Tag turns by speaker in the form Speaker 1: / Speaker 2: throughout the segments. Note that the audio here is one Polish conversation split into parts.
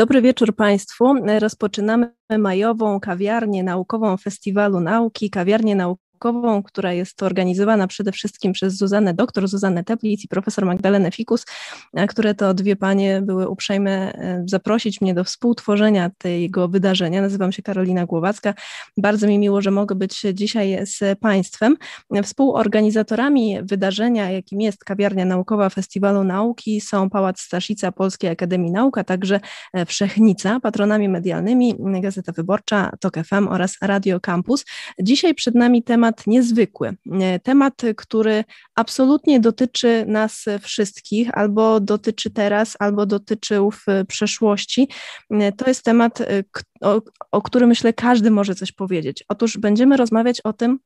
Speaker 1: Dobry wieczór Państwu. Rozpoczynamy majową kawiarnię naukową Festiwalu Nauki, kawiarnię naukową naukową, która jest organizowana przede wszystkim przez Zuzannę, doktor Zuzannę Teplic i profesor Magdalenę Fikus, które to dwie panie były uprzejme e, zaprosić mnie do współtworzenia tego wydarzenia. Nazywam się Karolina Głowacka. Bardzo mi miło, że mogę być dzisiaj z Państwem. Współorganizatorami wydarzenia, jakim jest kawiarnia naukowa Festiwalu Nauki są Pałac Staszica Polskiej Akademii Nauk, a także e, Wszechnica. Patronami medialnymi Gazeta Wyborcza, TOK FM oraz Radio Campus. Dzisiaj przed nami temat temat niezwykły, e, temat, który absolutnie dotyczy nas wszystkich, albo dotyczy teraz, albo dotyczył w przeszłości. E, to jest temat, e, o, o którym myślę każdy może coś powiedzieć. Otóż będziemy rozmawiać o tym,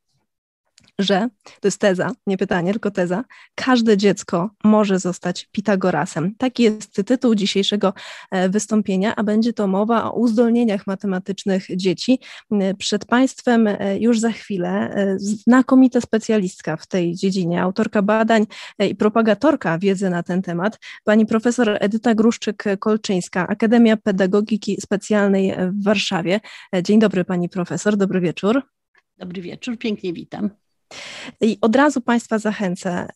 Speaker 1: że to jest teza, nie pytanie, tylko teza. Każde dziecko może zostać Pitagorasem. Taki jest tytuł dzisiejszego e, wystąpienia, a będzie to mowa o uzdolnieniach matematycznych dzieci. E, przed Państwem e, już za chwilę znakomita specjalistka w tej dziedzinie, autorka badań i propagatorka wiedzy na ten temat, pani profesor Edyta Gruszczyk-Kolczyńska, Akademia Pedagogiki Specjalnej w Warszawie. Dzień dobry pani profesor, dobry wieczór.
Speaker 2: Dobry wieczór, pięknie witam.
Speaker 1: I od razu Państwa zachęcę.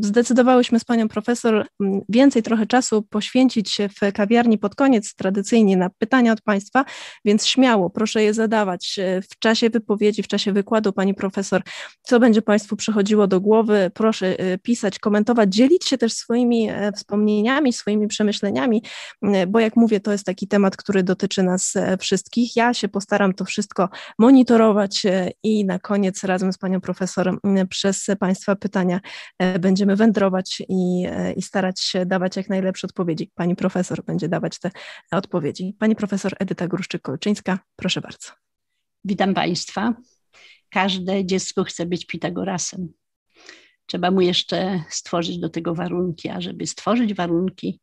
Speaker 1: Zdecydowałyśmy z Panią Profesor więcej trochę czasu poświęcić w kawiarni pod koniec tradycyjnie na pytania od Państwa, więc śmiało proszę je zadawać e, w czasie wypowiedzi, w czasie wykładu Pani Profesor, co będzie Państwu przychodziło do głowy. Proszę e, pisać, komentować, dzielić się też swoimi e, wspomnieniami, swoimi przemyśleniami, bo jak mówię, to jest taki temat, który dotyczy nas wszystkich. Ja się postaram to wszystko monitorować i na koniec razem z Panią Profesor przez Państwa pytania e, będziemy wędrować i, e, i starać się dawać jak najlepsze odpowiedzi. Pani Profesor będzie dawać te odpowiedzi. Pani Profesor Edyta Gruszczyk-Kolczyńska, proszę bardzo.
Speaker 2: Witam Państwa. Każde dziecko chce być Pitagorasem. Trzeba mu jeszcze stworzyć do tego warunki, a żeby stworzyć warunki,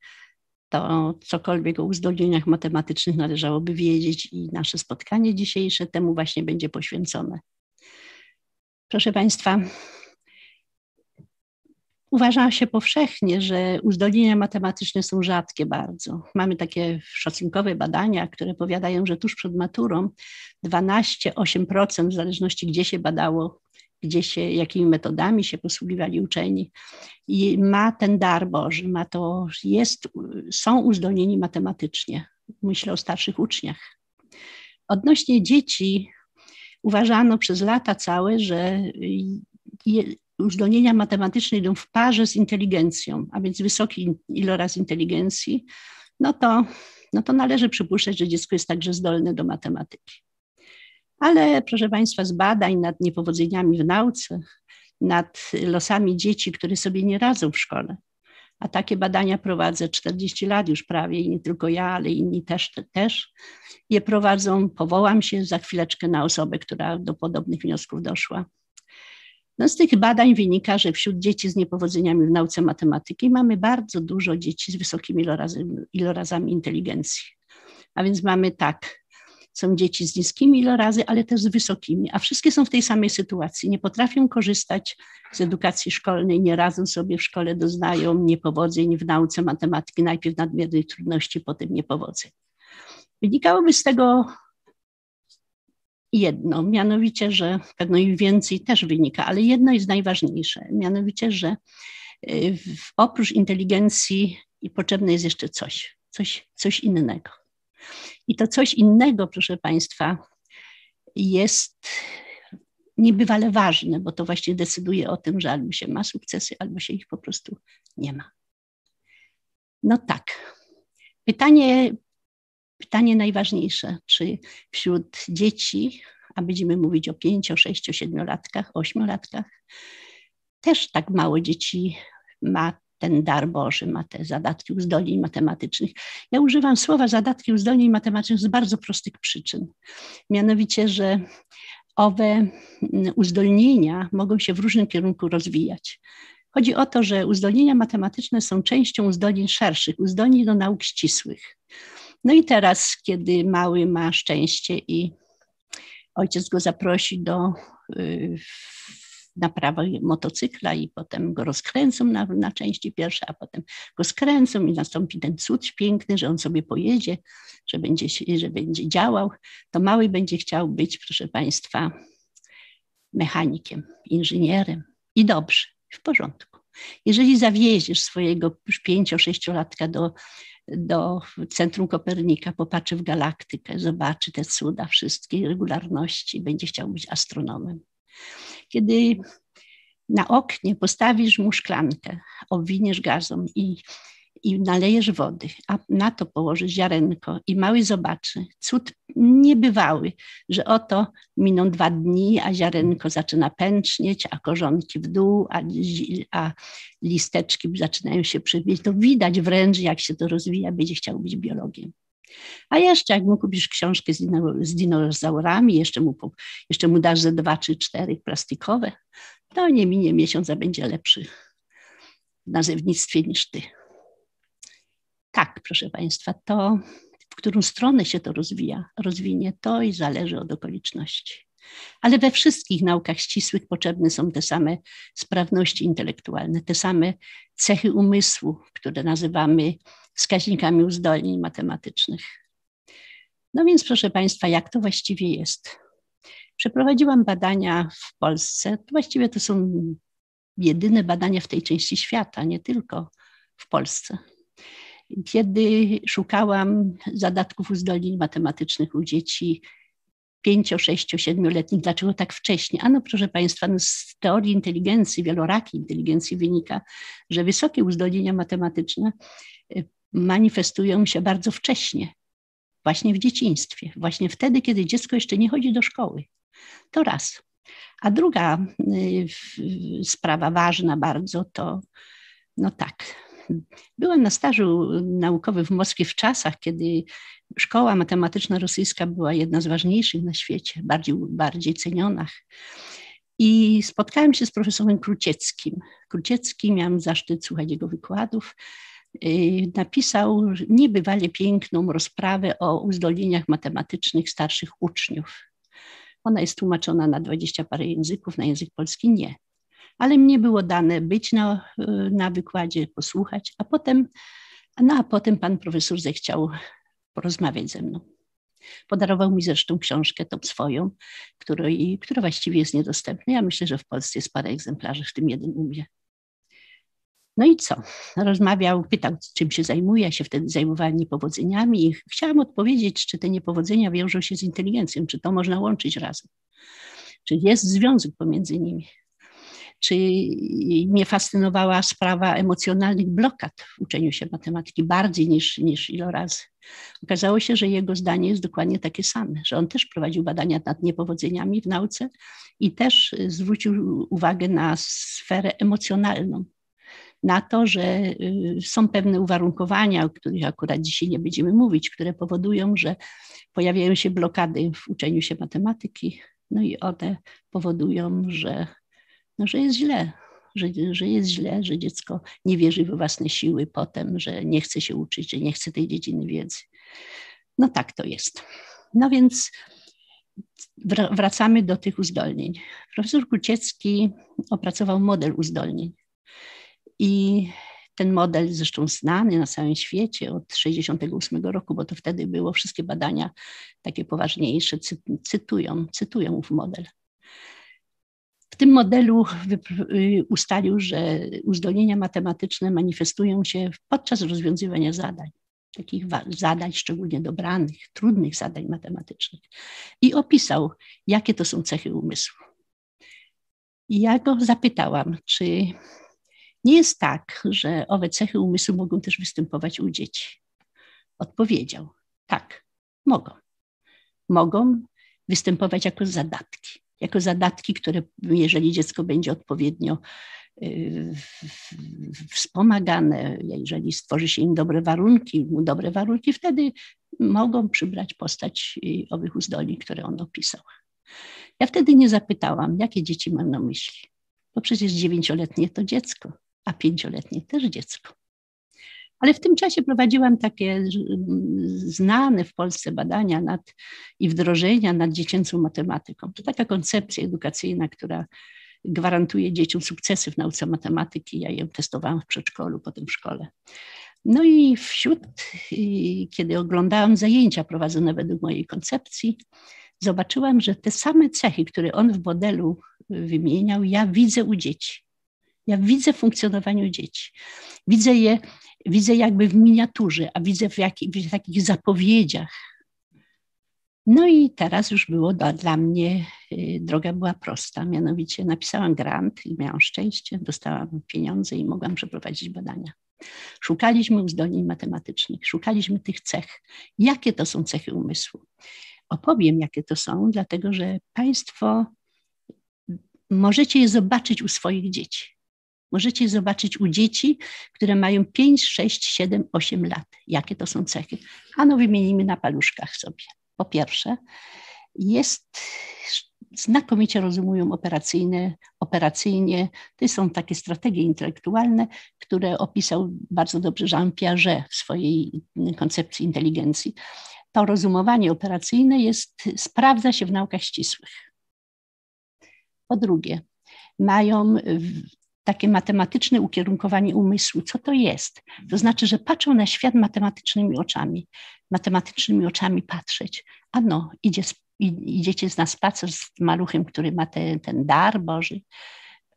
Speaker 2: to cokolwiek o uzdolnieniach matematycznych należałoby wiedzieć i nasze spotkanie dzisiejsze temu właśnie będzie poświęcone. Proszę Państwa, uważa się powszechnie, że uzdolnienia matematyczne są rzadkie bardzo. Mamy takie szacunkowe badania, które powiadają, że tuż przed maturą 12-8%, w zależności gdzie się badało, gdzie się, jakimi metodami się posługiwali uczeni, i ma ten dar Boży, ma to, jest, są uzdolnieni matematycznie. Myślę o starszych uczniach. Odnośnie dzieci, uważano przez lata całe, że uzdolnienia matematyczne idą w parze z inteligencją, a więc wysoki iloraz inteligencji, no to, no to należy przypuszczać, że dziecko jest także zdolne do matematyki. Ale proszę Państwa, z badań nad niepowodzeniami w nauce, nad losami dzieci, które sobie nie radzą w szkole, a takie badania prowadzę 40 lat już prawie i nie tylko ja, ale inni też, też je prowadzą. Powołam się za chwileczkę na osobę, która do podobnych wniosków doszła. No z tych badań wynika, że wśród dzieci z niepowodzeniami w nauce matematyki mamy bardzo dużo dzieci z wysokimi ilorazami, ilorazami inteligencji. A więc mamy tak, są dzieci z niskimi ilorazy, ale też z wysokimi, a wszystkie są w tej samej sytuacji. Nie potrafią korzystać z edukacji szkolnej, nie radzą sobie w szkole, doznają niepowodzeń w nauce matematyki, najpierw nadmiernej trudności, potem niepowodzeń. Wynikałoby z tego jedno, mianowicie, że pewno i więcej też wynika, ale jedno jest najważniejsze, mianowicie, że y, oprócz inteligencji potrzebne jest jeszcze coś, coś, coś innego. I to coś innego, proszę Państwa, jest niebywale ważne, bo to właśnie decyduje o tym, że albo się ma sukcesy, albo się ich po prostu nie ma. No tak. Pytanie, pytanie najważniejsze, czy wśród dzieci, a będziemy mówić o 5, 6, 7 latkach, 8 latkach, też tak mało dzieci ma ten dar Boży, ma te zadatki uzdolnień matematycznych. Ja używam słowa zadatki uzdolnień matematycznych z bardzo prostych przyczyn. Mianowicie, że owe mm, uzdolnienia mogą się w różnym kierunku rozwijać. Chodzi o to, że uzdolnienia matematyczne są częścią uzdolnień szerszych, uzdolnień do nauk ścisłych. No i teraz, kiedy mały ma szczęście i ojciec go zaprosi do naprawa motocykla i potem go rozkręcą na, na części pierwsze, a potem go skręcą i nastąpi ten cud piękny, że on sobie pojedzie, że będzie, że będzie działał, to mały będzie chciał być, proszę Państwa, mechanikiem, inżynierem i dobrze, w porządku. Jeżeli zawieziesz swojego już pięcio-sześciolatka do, do Centrum Kopernika, popatrzy w galaktykę, zobaczy te cuda, wszystkie regularności, będzie chciał być astronomem. Kiedy na oknie postawisz mu szklankę, owiniesz gazą i i nalejesz wody, a na to położysz ziarenko i mały zobaczy, cud niebywały, że oto miną dwa dni, a ziarenko zaczyna pęcznieć, a korzonki w dół, a, a listeczki zaczynają się przybijać. To widać wręcz, jak się to rozwija, będzie chciał być biologiem. A jeszcze jak mu kupisz książkę z, dino, z dinozaurami, jeszcze mu, jeszcze mu dasz ze dwa czy cztery plastikowe, to nie minie miesiąc, a będzie lepszy w nazewnictwie niż ty tak, proszę Państwa, to w którą stronę się to rozwija, rozwinie, to i zależy od okoliczności. Ale we wszystkich naukach ścisłych potrzebne są te same sprawności intelektualne, te same cechy umysłu, które nazywamy wskaźnikami uzdolnień matematycznych. No więc, proszę Państwa, jak to właściwie jest? Przeprowadziłam badania w Polsce. Właściwie to są jedyne badania w tej części świata, nie tylko w Polsce kiedy szukałam zadatków uzdolnień matematycznych u dzieci pięcio, sześcio, siedmioletnich. Dlaczego tak wcześnie? Ano proszę Państwa, no z teorii inteligencji, wielorakiej inteligencji wynika, że wysokie uzdolnienia matematyczne manifestują się bardzo wcześnie, właśnie w dzieciństwie, właśnie wtedy, kiedy dziecko jeszcze nie chodzi do szkoły. To raz. A druga y, sprawa ważna bardzo to, no tak, Byłam na stażu naukowym w Moskwie w czasach, kiedy szkoła matematyczna rosyjska była jedna z ważniejszych na świecie, bardziej, bardziej cenionych. I spotkałem się z profesorem Krucieckim. Kruciecki, miałam zaszczyt słuchać jego wykładów. Y, napisał niebywale piękną rozprawę o uzdolnieniach matematycznych starszych uczniów. Ona jest tłumaczona na dwadzieścia parę języków, na język polski nie ale mnie było dane być na, na wykładzie, posłuchać, a potem, no a potem pan profesor zechciał porozmawiać ze mną. Podarował mi zresztą książkę, tą swoją, której, która właściwie jest niedostępna. Ja myślę, że w Polsce jest parę egzemplarzy, w tym jeden u mnie. No i co? Rozmawiał, pytał, czym się zajmuje. Ja się wtedy zajmowałam niepowodzeniami i chciałam odpowiedzieć, czy te niepowodzenia wiążą się z inteligencją, czy to można łączyć razem. Czy jest związek pomiędzy nimi czy mnie fascynowała sprawa emocjonalnych blokad w uczeniu się matematyki bardziej niż, niż ilorazy. Okazało się, że jego zdanie jest dokładnie takie same, że on też prowadził badania nad niepowodzeniami w nauce i też zwrócił uwagę na sferę emocjonalną, na to, że y, są pewne uwarunkowania, o których akurat dzisiaj nie będziemy mówić, które powodują, że pojawiają się blokady w uczeniu się matematyki, no i one powodują, że no, że jest źle, że, że jest źle, że dziecko nie wierzy we własne siły potem, że nie chce się uczyć, że nie chce tej dziedziny wiedzy. No tak to jest. No więc wracamy do tych uzdolnień. Profesor Kuciecki opracował model uzdolnień i ten model zresztą znany na całym świecie od 1968 roku, bo to wtedy było wszystkie badania takie poważniejsze, cytują, cytują ów model. W tym modelu y, ustalił, że uzdolnienia matematyczne manifestują się podczas rozwiązywania zadań, takich zadań szczególnie dobranych, trudnych zadań matematycznych. I opisał, jakie to są cechy umysłu. I ja go zapytałam, czy nie jest tak, że owe cechy umysłu mogą też występować u dzieci. Odpowiedział, tak, mogą. Mogą występować jako zadatki jako zadatki, które jeżeli dziecko będzie odpowiednio y, wspomagane, jeżeli stworzy się im dobre warunki, mu dobre warunki, wtedy mogą przybrać postać y, owych uzdolnień, które on opisał. Ja wtedy nie zapytałam, jakie dzieci mam na myśli, bo przecież dziewięcioletnie to dziecko, a pięcioletnie też dziecko. Ale w tym czasie prowadziłam takie znane w Polsce badania nad, i wdrożenia nad dziecięcą matematyką. To taka koncepcja edukacyjna, która gwarantuje dzieciom sukcesy w nauce matematyki. Ja ją testowałam w przedszkolu, potem w szkole. No i wśród, kiedy oglądałam zajęcia prowadzone według mojej koncepcji, zobaczyłam, że te same cechy, które on w modelu wymieniał, ja widzę u dzieci. Ja widzę w funkcjonowaniu dzieci. Widzę je, widzę jakby w miniaturze, a widzę w, w takich zapowiedziach. No i teraz już było dla, dla mnie, y, droga była prosta, mianowicie napisałam grant i miałam szczęście, dostałam pieniądze i mogłam przeprowadzić badania. Szukaliśmy uzdolnień matematycznych, szukaliśmy tych cech. Jakie to są cechy umysłu? Opowiem, jakie to są, dlatego że Państwo możecie je zobaczyć u swoich dzieci. Możecie zobaczyć u dzieci, które mają 5, 6, 7, 8 lat. Jakie to są cechy? Ano wymienimy na paluszkach sobie. Po pierwsze, jest znakomicie rozumują operacyjne, operacyjnie. To są takie strategie intelektualne, które opisał bardzo dobrze Jean Piaget w swojej koncepcji inteligencji. To rozumowanie operacyjne jest, sprawdza się w naukach ścisłych. Po drugie, mają takie matematyczne ukierunkowanie umysłu. Co to jest? To znaczy, że patrzą na świat matematycznymi oczami. Matematycznymi oczami patrzeć. A no, idzie idziecie na spacer z maluchem, który ma te, ten dar Boży.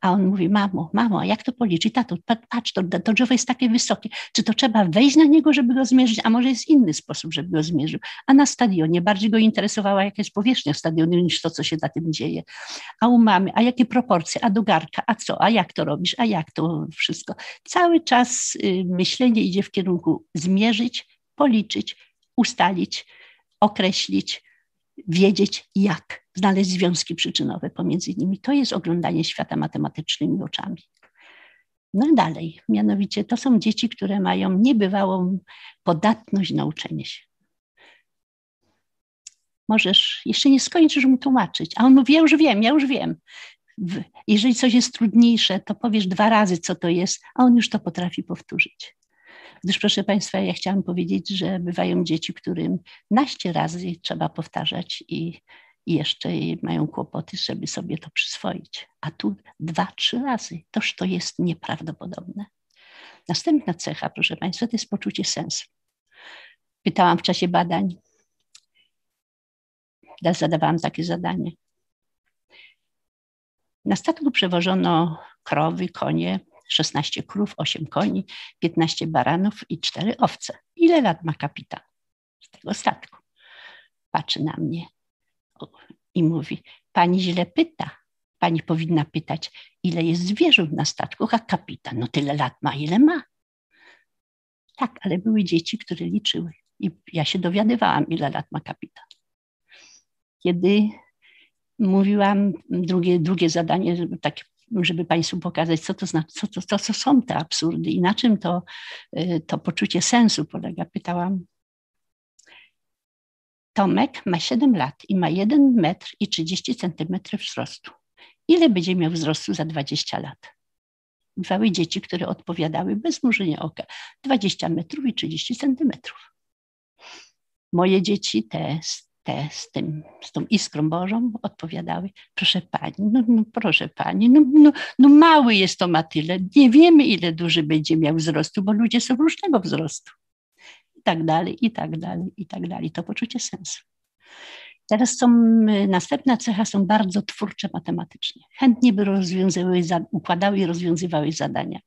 Speaker 2: A on mówi, mamo, mamo, a jak to policzyć? Tato, patrz, to, to drzewo jest takie wysokie. Czy to trzeba wejść na niego, żeby go zmierzyć? A może jest inny sposób, żeby go zmierzył? A na stadionie bardziej go interesowała jaka jest powierzchnia stadionu niż to, co się na tym dzieje. A u mamy, a jakie proporcje? A do garka? A co? A jak to robisz? A jak to wszystko? Cały czas y, myślenie idzie w kierunku zmierzyć, policzyć, ustalić, określić, wiedzieć, jak znaleźć związki przyczynowe pomiędzy nimi. To jest oglądanie świata matematycznymi oczami. No i dalej, mianowicie to są dzieci, które mają niebywałą podatność na uczenie się. Możesz, jeszcze nie skończysz mu tłumaczyć, a on mówi, ja już wiem, ja już wiem. Jeżeli coś jest trudniejsze, to powiesz dwa razy, co to jest, a on już to potrafi powtórzyć. Gdyż, proszę Państwa, ja chciałam powiedzieć, że bywają dzieci, którym naście razy trzeba powtarzać i, i jeszcze mają kłopoty, żeby sobie to przyswoić. A tu dwa, trzy razy. Toż to jest nieprawdopodobne. Następna cecha, proszę Państwa, to jest poczucie sensu. Pytałam w czasie badań, zadawałam takie zadanie. Na statku przewożono krowy, konie, 16 krów, 8 koni, 15 baranów i 4 owce. Ile lat ma kapitan z tego statku? Patrzy na mnie i mówi: Pani źle pyta. Pani powinna pytać, ile jest zwierząt na statku, a kapitan, no tyle lat ma, ile ma. Tak, ale były dzieci, które liczyły. I ja się dowiadywałam, ile lat ma kapitan. Kiedy mówiłam, drugie, drugie zadanie, takie żeby Państwu pokazać, co to znaczy, co, to, to, co są te absurdy i na czym to, y, to poczucie sensu polega. Pytałam. Tomek ma 7 lat i ma 1 metr i 30 centymetrów wzrostu. Ile będzie miał wzrostu za 20 lat? Bywały dzieci, które odpowiadały bez mrużenia oka 20 metrów i 30 centymetrów. Moje dzieci te te z, tym, z tą iskrą Bożą odpowiadały, proszę pani, no, no proszę pani, no, no, no mały jest to ma tyle, nie wiemy ile duży będzie miał wzrostu, bo ludzie są różnego wzrostu. I tak dalej, i tak dalej, i tak dalej. To poczucie sensu. Teraz są, następna cecha są bardzo twórcze matematycznie. Chętnie by rozwiązywały, układały i rozwiązywały zadania.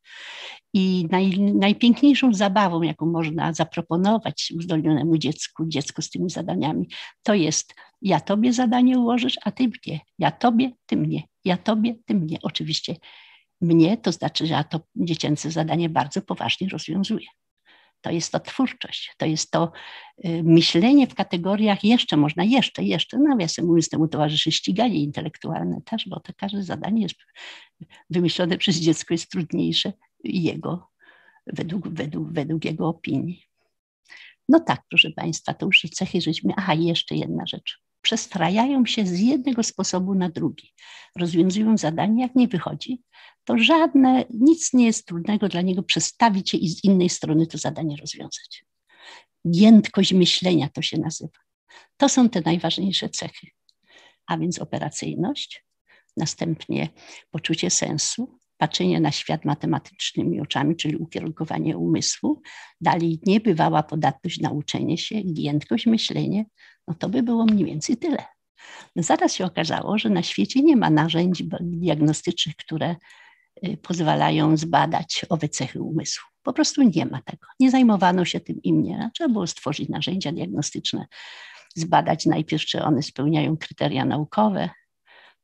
Speaker 2: I naj, najpiękniejszą zabawą, jaką można zaproponować uzdolnionemu dziecku, dziecku z tymi zadaniami, to jest ja tobie zadanie ułożysz, a ty mnie. Ja tobie, ty mnie. Ja tobie, ty mnie. Oczywiście mnie, to znaczy, że ja to dziecięce zadanie bardzo poważnie rozwiązuję. To jest to twórczość, to jest to y, myślenie w kategoriach jeszcze można, jeszcze, jeszcze. Nawiasem mówiąc, temu towarzyszy ściganie intelektualne też, bo to każde zadanie jest wymyślone przez dziecko jest trudniejsze jego, według, według, według jego opinii. No tak, proszę Państwa, to już cechy żeśmy. Aha, jeszcze jedna rzecz. Przestrajają się z jednego sposobu na drugi. Rozwiązują zadanie, jak nie wychodzi, to żadne, nic nie jest trudnego dla niego przestawić się i z innej strony to zadanie rozwiązać. Giętkość myślenia to się nazywa. To są te najważniejsze cechy. A więc operacyjność, następnie poczucie sensu, patrzenie na świat matematycznymi oczami, czyli ukierunkowanie umysłu, dalej niebywała podatność na uczenie się, giętkość, myślenie, no to by było mniej więcej tyle. No zaraz się okazało, że na świecie nie ma narzędzi diagnostycznych, które y, pozwalają zbadać owe cechy umysłu. Po prostu nie ma tego. Nie zajmowano się tym im nie. Trzeba było stworzyć narzędzia diagnostyczne, zbadać najpierw, czy one spełniają kryteria naukowe.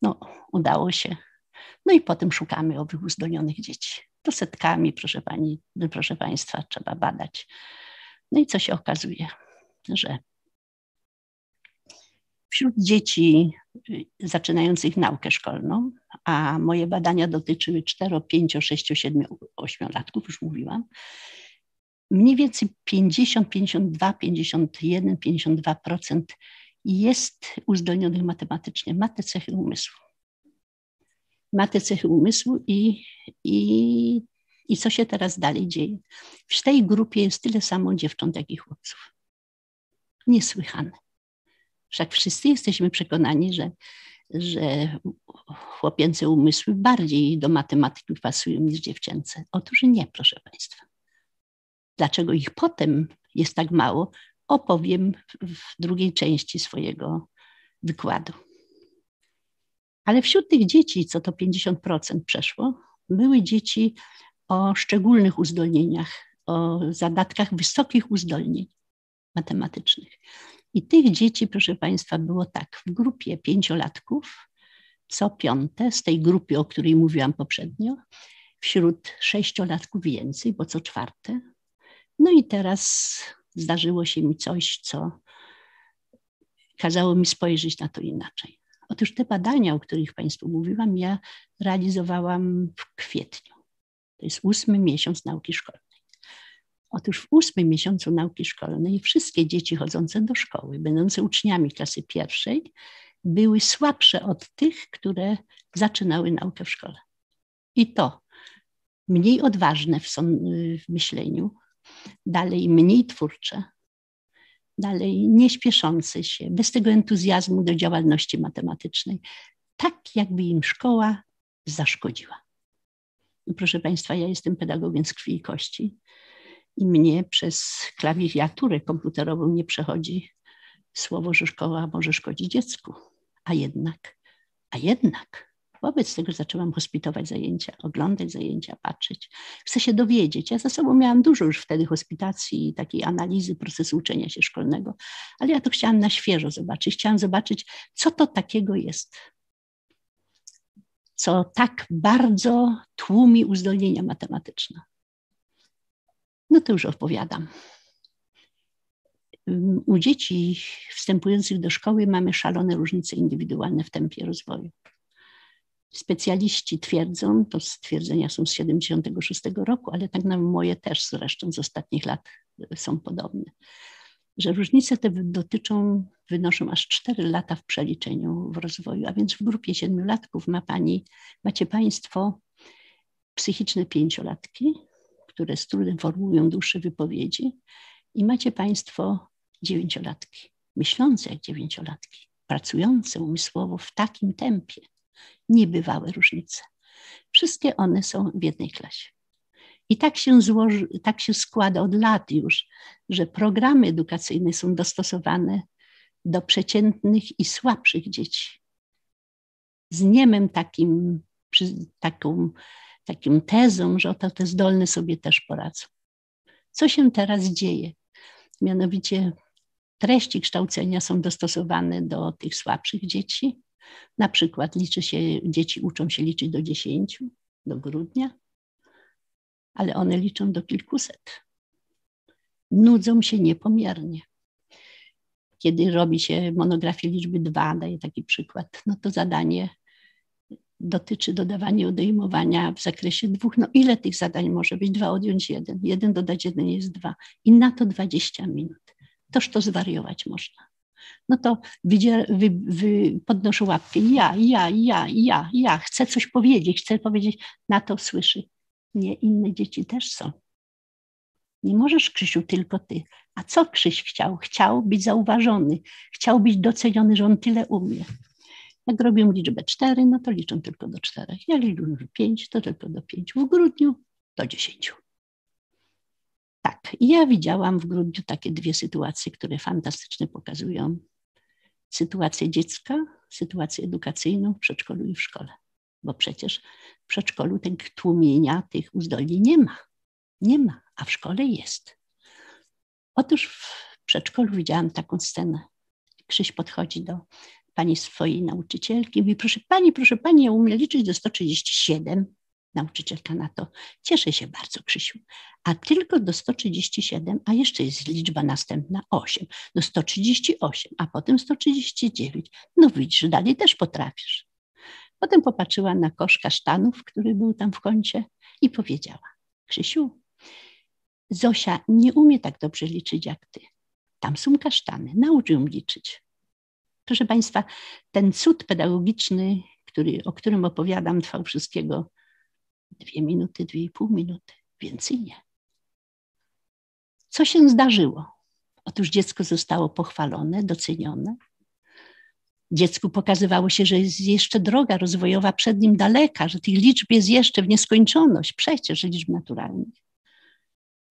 Speaker 2: No, udało się. No i potem szukamy owych uzdolnionych dzieci. To setkami, proszę, pani, proszę Państwa, trzeba badać. No i co się okazuje, że wśród dzieci y, zaczynających naukę szkolną, a moje badania dotyczyły 4, 5, 6, 7, 8 latków, już mówiłam, mniej więcej 50, 52, 51, 52% jest uzdolnionych matematycznie, ma te cechy umysłu. Ma te cechy umysłu i, i, i co się teraz dalej dzieje? W tej grupie jest tyle samo dziewcząt, jak i chłopców. Niesłychane. Wszak wszyscy jesteśmy przekonani, że, że chłopięce umysły bardziej do matematyki pasują niż dziewczęce. Otóż nie, proszę Państwa. Dlaczego ich potem jest tak mało, opowiem w drugiej części swojego wykładu. Ale wśród tych dzieci, co to 50% przeszło, były dzieci o szczególnych uzdolnieniach, o zadatkach wysokich uzdolnień matematycznych. I tych dzieci, proszę Państwa, było tak, w grupie pięciolatków, co piąte, z tej grupy, o której mówiłam poprzednio, wśród sześciolatków więcej, bo co czwarte. No i teraz zdarzyło się mi coś, co kazało mi spojrzeć na to inaczej. Otóż te badania, o których Państwu mówiłam, ja realizowałam w kwietniu. To jest ósmy miesiąc nauki szkolnej. Otóż w ósmym miesiącu nauki szkolnej wszystkie dzieci chodzące do szkoły, będące uczniami klasy pierwszej, były słabsze od tych, które zaczynały naukę w szkole. I to mniej odważne w, w myśleniu, dalej mniej twórcze, dalej nie śpieszące się, bez tego entuzjazmu do działalności matematycznej, tak jakby im szkoła zaszkodziła. No proszę Państwa, ja jestem pedagogiem z krwi i kości i mnie przez klawiaturę komputerową nie przechodzi słowo, że szkoła może szkodzić dziecku. A jednak, a jednak, wobec tego zaczęłam hospitować zajęcia, oglądać zajęcia, patrzeć. Chcę się dowiedzieć. Ja za sobą miałam dużo już wtedy hospitacji i takiej analizy procesu uczenia się szkolnego, ale ja to chciałam na świeżo zobaczyć. Chciałam zobaczyć, co to takiego jest, co tak bardzo tłumi uzdolnienia matematyczne. No to już opowiadam. U dzieci wstępujących do szkoły mamy szalone różnice indywidualne w tempie rozwoju. Specjaliści twierdzą, to stwierdzenia są z 76 roku, ale tak na moje też zresztą z ostatnich lat są podobne, że różnice te dotyczą, wynoszą aż 4 lata w przeliczeniu w rozwoju, a więc w grupie siedmiolatków ma pani, macie Państwo psychiczne pięciolatki, które z trudem formułują dłuższe wypowiedzi i macie Państwo dziewięciolatki, myślące jak dziewięciolatki, pracujące umysłowo w takim tempie. Niebywałe różnice. Wszystkie one są w jednej klasie. I tak się, złoży, tak się składa od lat już, że programy edukacyjne są dostosowane do przeciętnych i słabszych dzieci. Z niemem takim, taką takim tezą, że oto te zdolne sobie też poradzą. Co się teraz dzieje? Mianowicie treści kształcenia są dostosowane do tych słabszych dzieci. Na przykład liczy się, dzieci uczą się liczyć do dziesięciu, do grudnia, ale one liczą do kilkuset. Nudzą się niepomiernie. Kiedy robi się monografię liczby dwa, daję taki przykład, no to zadanie dotyczy dodawania i odejmowania w zakresie dwóch. No ile tych zadań może być? Dwa odjąć jeden. Jeden dodać jeden jest dwa. I na to 20 minut. Toż to zwariować można. No to wy, wy, podnoszę łapkę. Ja, ja, ja, ja, ja. Chcę coś powiedzieć, chcę powiedzieć. Na to słyszy. Nie, inne dzieci też są. Nie możesz, Krzysiu, tylko ty. A co Krzyś chciał? Chciał być zauważony, chciał być doceniony, że on tyle umie. Jak robią liczbę 4, no to liczą tylko do 4. Jak liczą 5, to tylko do 5. W grudniu do 10. Tak, ja widziałam w grudniu takie dwie sytuacje, które fantastycznie pokazują sytuację dziecka, sytuację edukacyjną w przedszkolu i w szkole. Bo przecież w przedszkolu tego tłumienia tych uzdolnień nie ma. Nie ma, a w szkole jest. Otóż w przedszkolu widziałam taką scenę. Krzyś podchodzi do pani swojej nauczycielki i mówi, proszę pani, proszę pani, ja umiem liczyć do 137. Nauczycielka na to, cieszę się bardzo, Krzysiu, a tylko do 137, a jeszcze jest liczba następna 8, do 138, a potem 139. No widzisz, dalej też potrafisz. Potem popatrzyła na kosz kasztanów, który był tam w kącie i powiedziała, Krzysiu, Zosia nie umie tak dobrze liczyć jak ty. Tam są kasztany, naucz ją liczyć. Proszę Państwa, ten cud pedagogiczny, który, o którym opowiadam, trwał wszystkiego dwie minuty, dwie i pół minuty, więcej nie. Co się zdarzyło? Otóż dziecko zostało pochwalone, docenione. Dziecku pokazywało się, że jest jeszcze droga rozwojowa przed nim daleka, że tych liczb jest jeszcze w nieskończoność, przecież liczb naturalnych.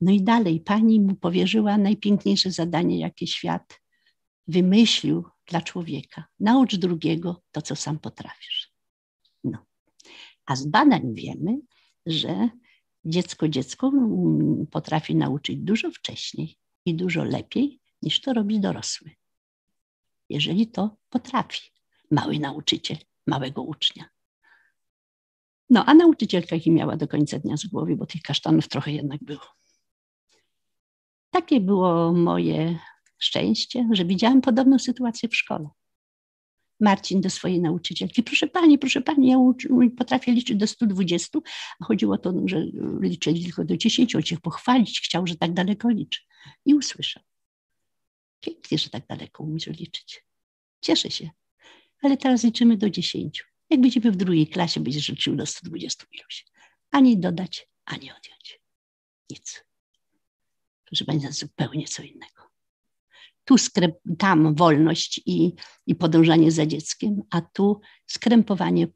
Speaker 2: No i dalej pani mu powierzyła najpiękniejsze zadanie, jakie świat wymyślił dla człowieka. Naucz drugiego to, co sam potrafisz. A z badań wiemy, że dziecko dziecko potrafi nauczyć dużo wcześniej i dużo lepiej, niż to robi dorosły. Jeżeli to potrafi mały nauczyciel małego ucznia. No, a nauczycielka ich miała do końca dnia z głowy, bo tych kasztanów trochę jednak było. Takie było moje szczęście, że widziałam podobną sytuację w szkole. Marcin do swojej nauczycielki, proszę pani, proszę pani, ja potrafię liczyć do 120, a chodziło o to, że liczyli tylko do 10, on się pochwalić chciał, że tak daleko liczy. I usłyszał. Pięknie, że tak daleko umiesz liczyć. Cieszę się. Ale teraz liczymy do 10. Jak będziemy w drugiej klasie, będziesz liczył do 120 iluś. Ani dodać, ani odjąć. Nic. Proszę Państwa, zupełnie co innego. Tu skrep, tam wolność i, i podążanie za dzieckiem, a tu skrępowanie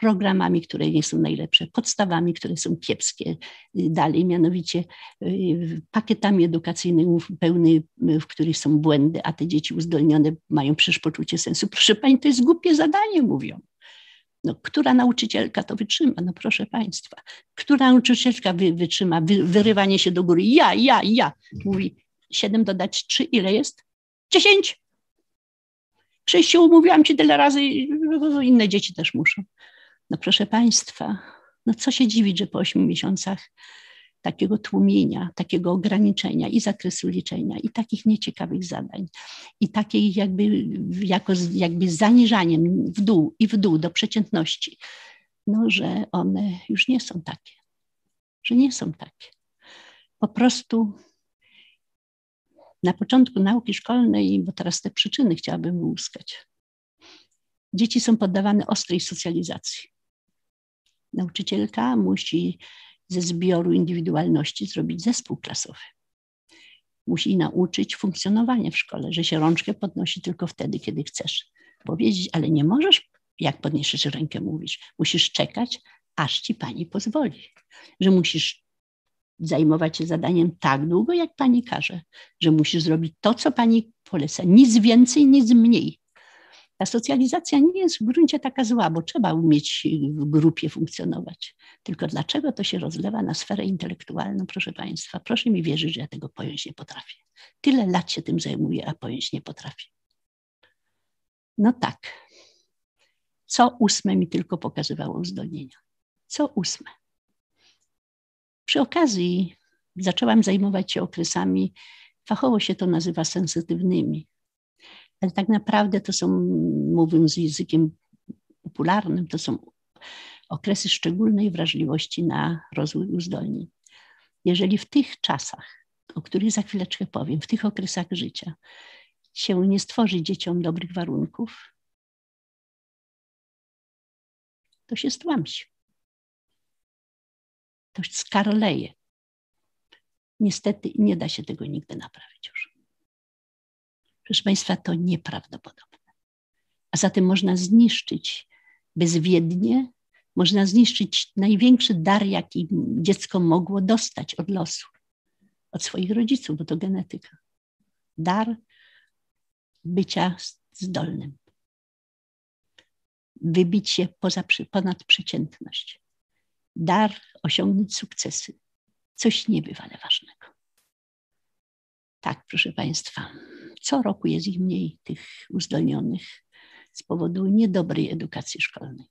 Speaker 2: programami, które nie są najlepsze, podstawami, które są kiepskie dalej, mianowicie y, pakietami edukacyjnymi pełny, w których są błędy, a te dzieci uzdolnione mają przecież poczucie sensu. Proszę Pani, to jest głupie zadanie, mówią. No, która nauczycielka to wytrzyma? No proszę Państwa, która nauczycielka wy, wytrzyma wy, wyrywanie się do góry? Ja, ja, ja. Mówi, siedem dodać trzy, ile jest? Dziesięć. Krzysiu, mówiłam Ci tyle razy, inne dzieci też muszą. No proszę Państwa, no co się dziwić, że po ośmiu miesiącach takiego tłumienia, takiego ograniczenia i zakresu liczenia, i takich nieciekawych zadań, i takiej jakby, jako, jakby zaniżaniem w dół i w dół do przeciętności, no, że one już nie są takie, że nie są takie. Po prostu na początku nauki szkolnej, bo teraz te przyczyny chciałabym uzyskać, dzieci są poddawane ostrej socjalizacji. Nauczycielka musi ze zbioru indywidualności zrobić zespół klasowy. Musi nauczyć funkcjonowania w szkole, że się rączkę podnosi tylko wtedy, kiedy chcesz powiedzieć, ale nie możesz, jak podniesiesz rękę, mówisz. Musisz czekać, aż ci pani pozwoli. Że musisz zajmować się zadaniem tak długo, jak pani każe, że musisz zrobić to, co pani poleca. Nic więcej, nic mniej. Ta socjalizacja nie jest w gruncie taka zła, bo trzeba umieć w grupie funkcjonować. Tylko dlaczego to się rozlewa na sferę intelektualną, proszę Państwa? Proszę mi wierzyć, że ja tego pojąć nie potrafię. Tyle lat się tym zajmuję, a pojąć nie potrafię. No tak. Co ósme mi tylko pokazywało uzdolnienia. Co ósme. Przy okazji zaczęłam zajmować się okresami, fachowo się to nazywa sensytywnymi, ale tak naprawdę to są, mówiąc językiem popularnym, to są okresy szczególnej wrażliwości na rozwój uzdolnień. Jeżeli w tych czasach, o których za chwileczkę powiem, w tych okresach życia się nie stworzy dzieciom dobrych warunków, to się stłamsi. To skarleje. Niestety nie da się tego nigdy naprawić już. Proszę Państwa, to nieprawdopodobne. A zatem można zniszczyć bezwiednie, można zniszczyć największy dar, jaki dziecko mogło dostać od losu, od swoich rodziców, bo to genetyka. Dar bycia zdolnym. Wybić się poza, ponad przeciętność. Dar osiągnąć sukcesy. Coś niebywale ważnego. Tak, proszę Państwa, co roku jest ich mniej, tych uzdolnionych, z powodu niedobrej edukacji szkolnej.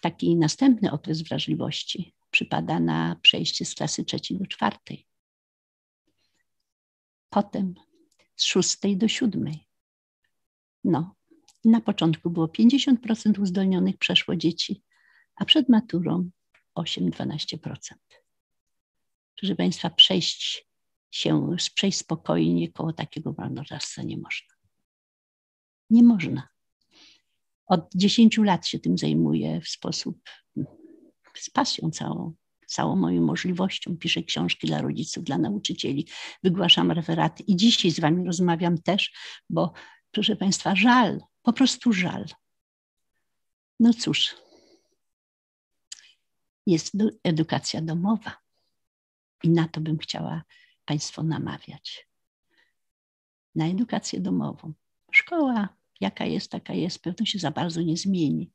Speaker 2: Taki następny okres wrażliwości przypada na przejście z klasy trzeciej do czwartej. Potem z szóstej do siódmej. No, na początku było 50% uzdolnionych przeszło dzieci, a przed maturą 8-12%. Proszę Państwa, przejść się, przejść spokojnie koło takiego marnotrawstwa nie można. Nie można. Od 10 lat się tym zajmuję w sposób z pasją całą, całą moją możliwością. Piszę książki dla rodziców, dla nauczycieli, wygłaszam referaty i dzisiaj z Wami rozmawiam też, bo proszę Państwa, żal, po prostu żal. No cóż, jest edukacja domowa i na to bym chciała Państwo namawiać. Na edukację domową. Szkoła, jaka jest, taka jest, pewno się za bardzo nie zmieni.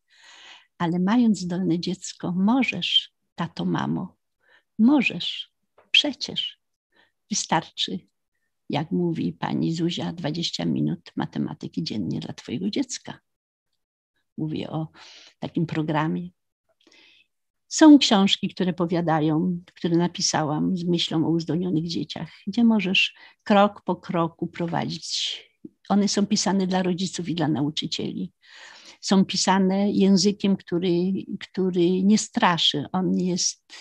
Speaker 2: Ale mając zdolne dziecko, możesz, tato, mamo, możesz, przecież wystarczy, jak mówi pani Zuzia, 20 minut matematyki dziennie dla twojego dziecka. Mówię o takim programie. Są książki, które powiadają, które napisałam z myślą o uzdolnionych dzieciach, gdzie możesz krok po kroku prowadzić one są pisane dla rodziców i dla nauczycieli. Są pisane językiem, który, który nie straszy. On jest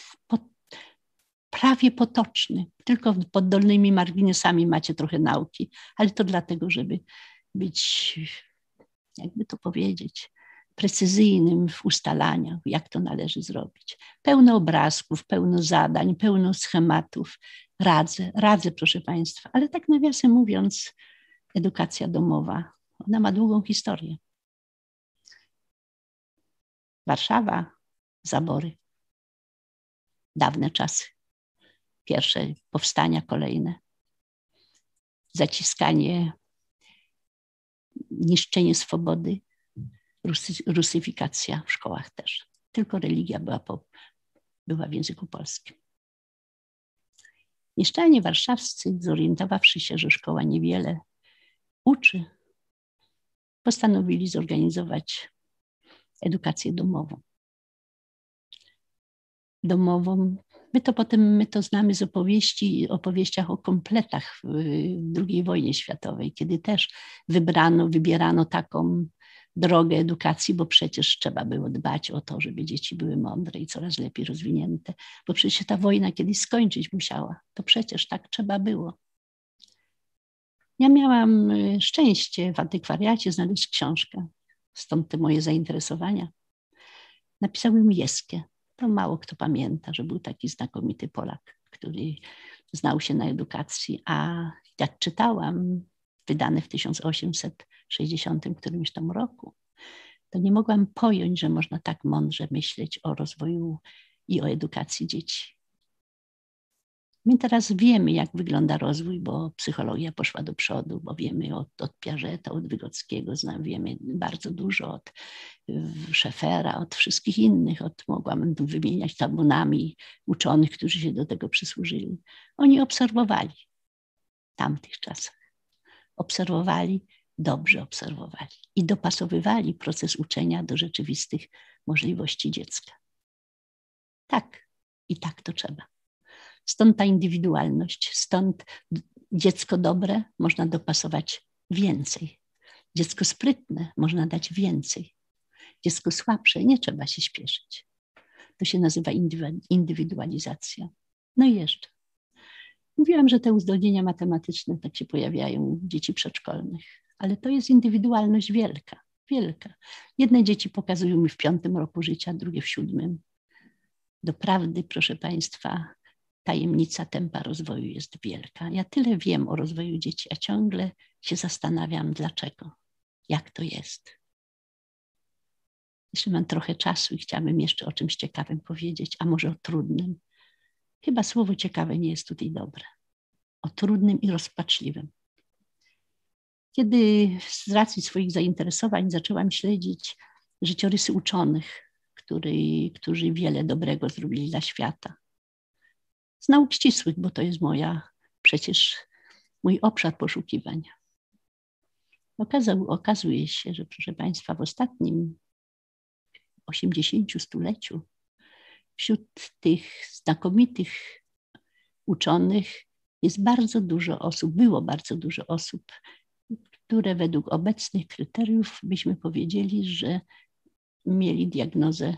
Speaker 2: prawie potoczny. Tylko pod dolnymi marginesami macie trochę nauki, ale to dlatego, żeby być, jakby to powiedzieć, precyzyjnym w ustalaniach, jak to należy zrobić. Pełno obrazków, pełno zadań, pełno schematów. Radzę, radzę, proszę Państwa, ale tak nawiasem mówiąc, edukacja domowa. Ona ma długą historię. Warszawa, zabory. Dawne czasy. Pierwsze powstania kolejne. Zaciskanie, niszczenie swobody, rusy, rusyfikacja w szkołach też. Tylko religia była, po, była w języku polskim. Mieszczanie warszawscy, zorientowawszy się, że szkoła niewiele uczy, postanowili zorganizować edukację domową. Domową. My to potem my to znamy z opowieści, opowieściach o kompletach w II wojnie światowej, kiedy też wybrano, wybierano taką drogę edukacji, bo przecież trzeba było dbać o to, żeby dzieci były mądre i coraz lepiej rozwinięte, bo przecież ta wojna kiedyś skończyć musiała. To przecież tak trzeba było. Ja miałam y, szczęście w antykwariacie znaleźć książkę, stąd te moje zainteresowania. Napisałem Jeskę. To mało kto pamięta, że był taki znakomity Polak, który znał się na edukacji, a jak czytałam, wydane w 1860 którymś tam roku, to nie mogłam pojąć, że można tak mądrze myśleć o rozwoju i o edukacji dzieci. My teraz wiemy, jak wygląda rozwój, bo psychologia poszła do przodu, bo wiemy od, od od Wygockiego, znam, wiemy bardzo dużo od Szefera, od wszystkich innych, od, mogłabym tu wymieniać tabunami uczonych, którzy się do tego przysłużyli. Oni obserwowali w tamtych czasach. Obserwowali, dobrze obserwowali i dopasowywali proces uczenia do rzeczywistych możliwości dziecka. Tak, i tak to trzeba. Stąd ta indywidualność, stąd dziecko dobre można dopasować więcej. Dziecko sprytne można dać więcej. Dziecko słabsze nie trzeba się śpieszyć. To się nazywa indywidualizacja. No i jeszcze. Mówiłam, że te uzdolnienia matematyczne tak się pojawiają u dzieci przedszkolnych, ale to jest indywidualność wielka, wielka. Jedne dzieci pokazują mi w piątym roku życia, drugie w siódmym. Doprawdy, proszę Państwa, tajemnica tempa rozwoju jest wielka. Ja tyle wiem o rozwoju dzieci, a ciągle się zastanawiam, dlaczego. jak to jest. Jeszcze mam trochę czasu i chciałabym jeszcze o czymś ciekawym powiedzieć, a może o trudnym. Chyba słowo ciekawe nie jest tutaj dobre. O trudnym i rozpaczliwym. Kiedy z racji swoich zainteresowań zaczęłam śledzić życiorysy uczonych, który, którzy wiele dobrego zrobili dla świata. Z nauk ścisłych, bo to jest moja, przecież mój obszar poszukiwania. Okazał, okazuje się, że proszę Państwa, w ostatnim 80 stuleciu wśród tych znakomitych uczonych jest bardzo dużo osób, było bardzo dużo osób, które według obecnych kryteriów byśmy powiedzieli, że mieli diagnozę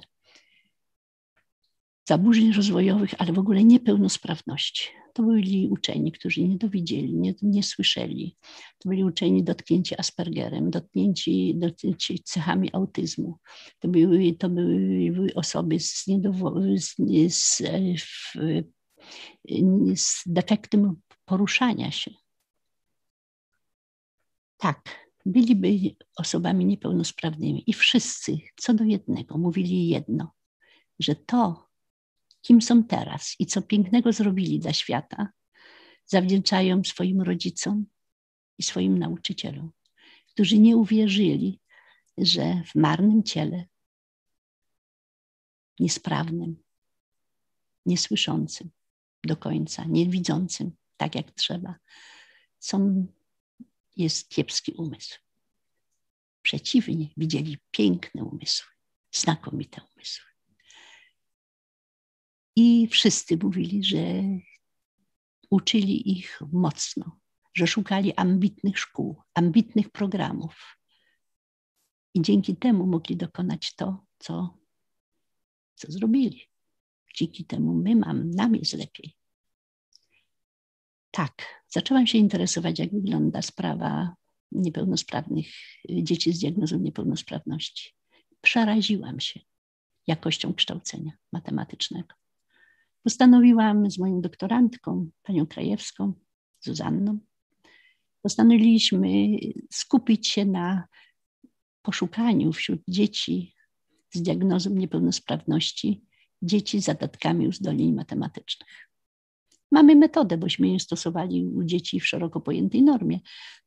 Speaker 2: zaburzeń rozwojowych, ale w ogóle niepełnosprawności. To byli uczeni, którzy nie dowiedzieli, nie, nie słyszeli. To byli uczeni dotknięci Aspergerem, dotknięci, dotknięci cechami autyzmu. To były, to były osoby z, z, z, z defektem poruszania się. Tak, byliby osobami niepełnosprawnymi i wszyscy co do jednego mówili jedno, że to, kim są teraz i co pięknego zrobili dla świata, zawdzięczają swoim rodzicom i swoim nauczycielom, którzy nie uwierzyli, że w marnym ciele, niesprawnym, niesłyszącym do końca, niewidzącym tak jak trzeba, są, jest kiepski umysł. Przeciwnie, widzieli piękne umysły, znakomite umysły. I wszyscy mówili, że uczyli ich mocno, że szukali ambitnych szkół, ambitnych programów. I dzięki temu mogli dokonać to, co, co zrobili. Dzięki temu my mam, nam jest lepiej. Tak, zaczęłam się interesować, jak wygląda sprawa niepełnosprawnych dzieci z diagnozą niepełnosprawności. Przeraziłam się jakością kształcenia matematycznego. Postanowiłam z moją doktorantką, panią Krajewską, Zuzanną, postanowiliśmy skupić się na poszukaniu wśród dzieci z diagnozą niepełnosprawności dzieci z zadatkami uzdolnień matematycznych. Mamy metodę, bośmy je stosowali u dzieci w szeroko pojętej normie.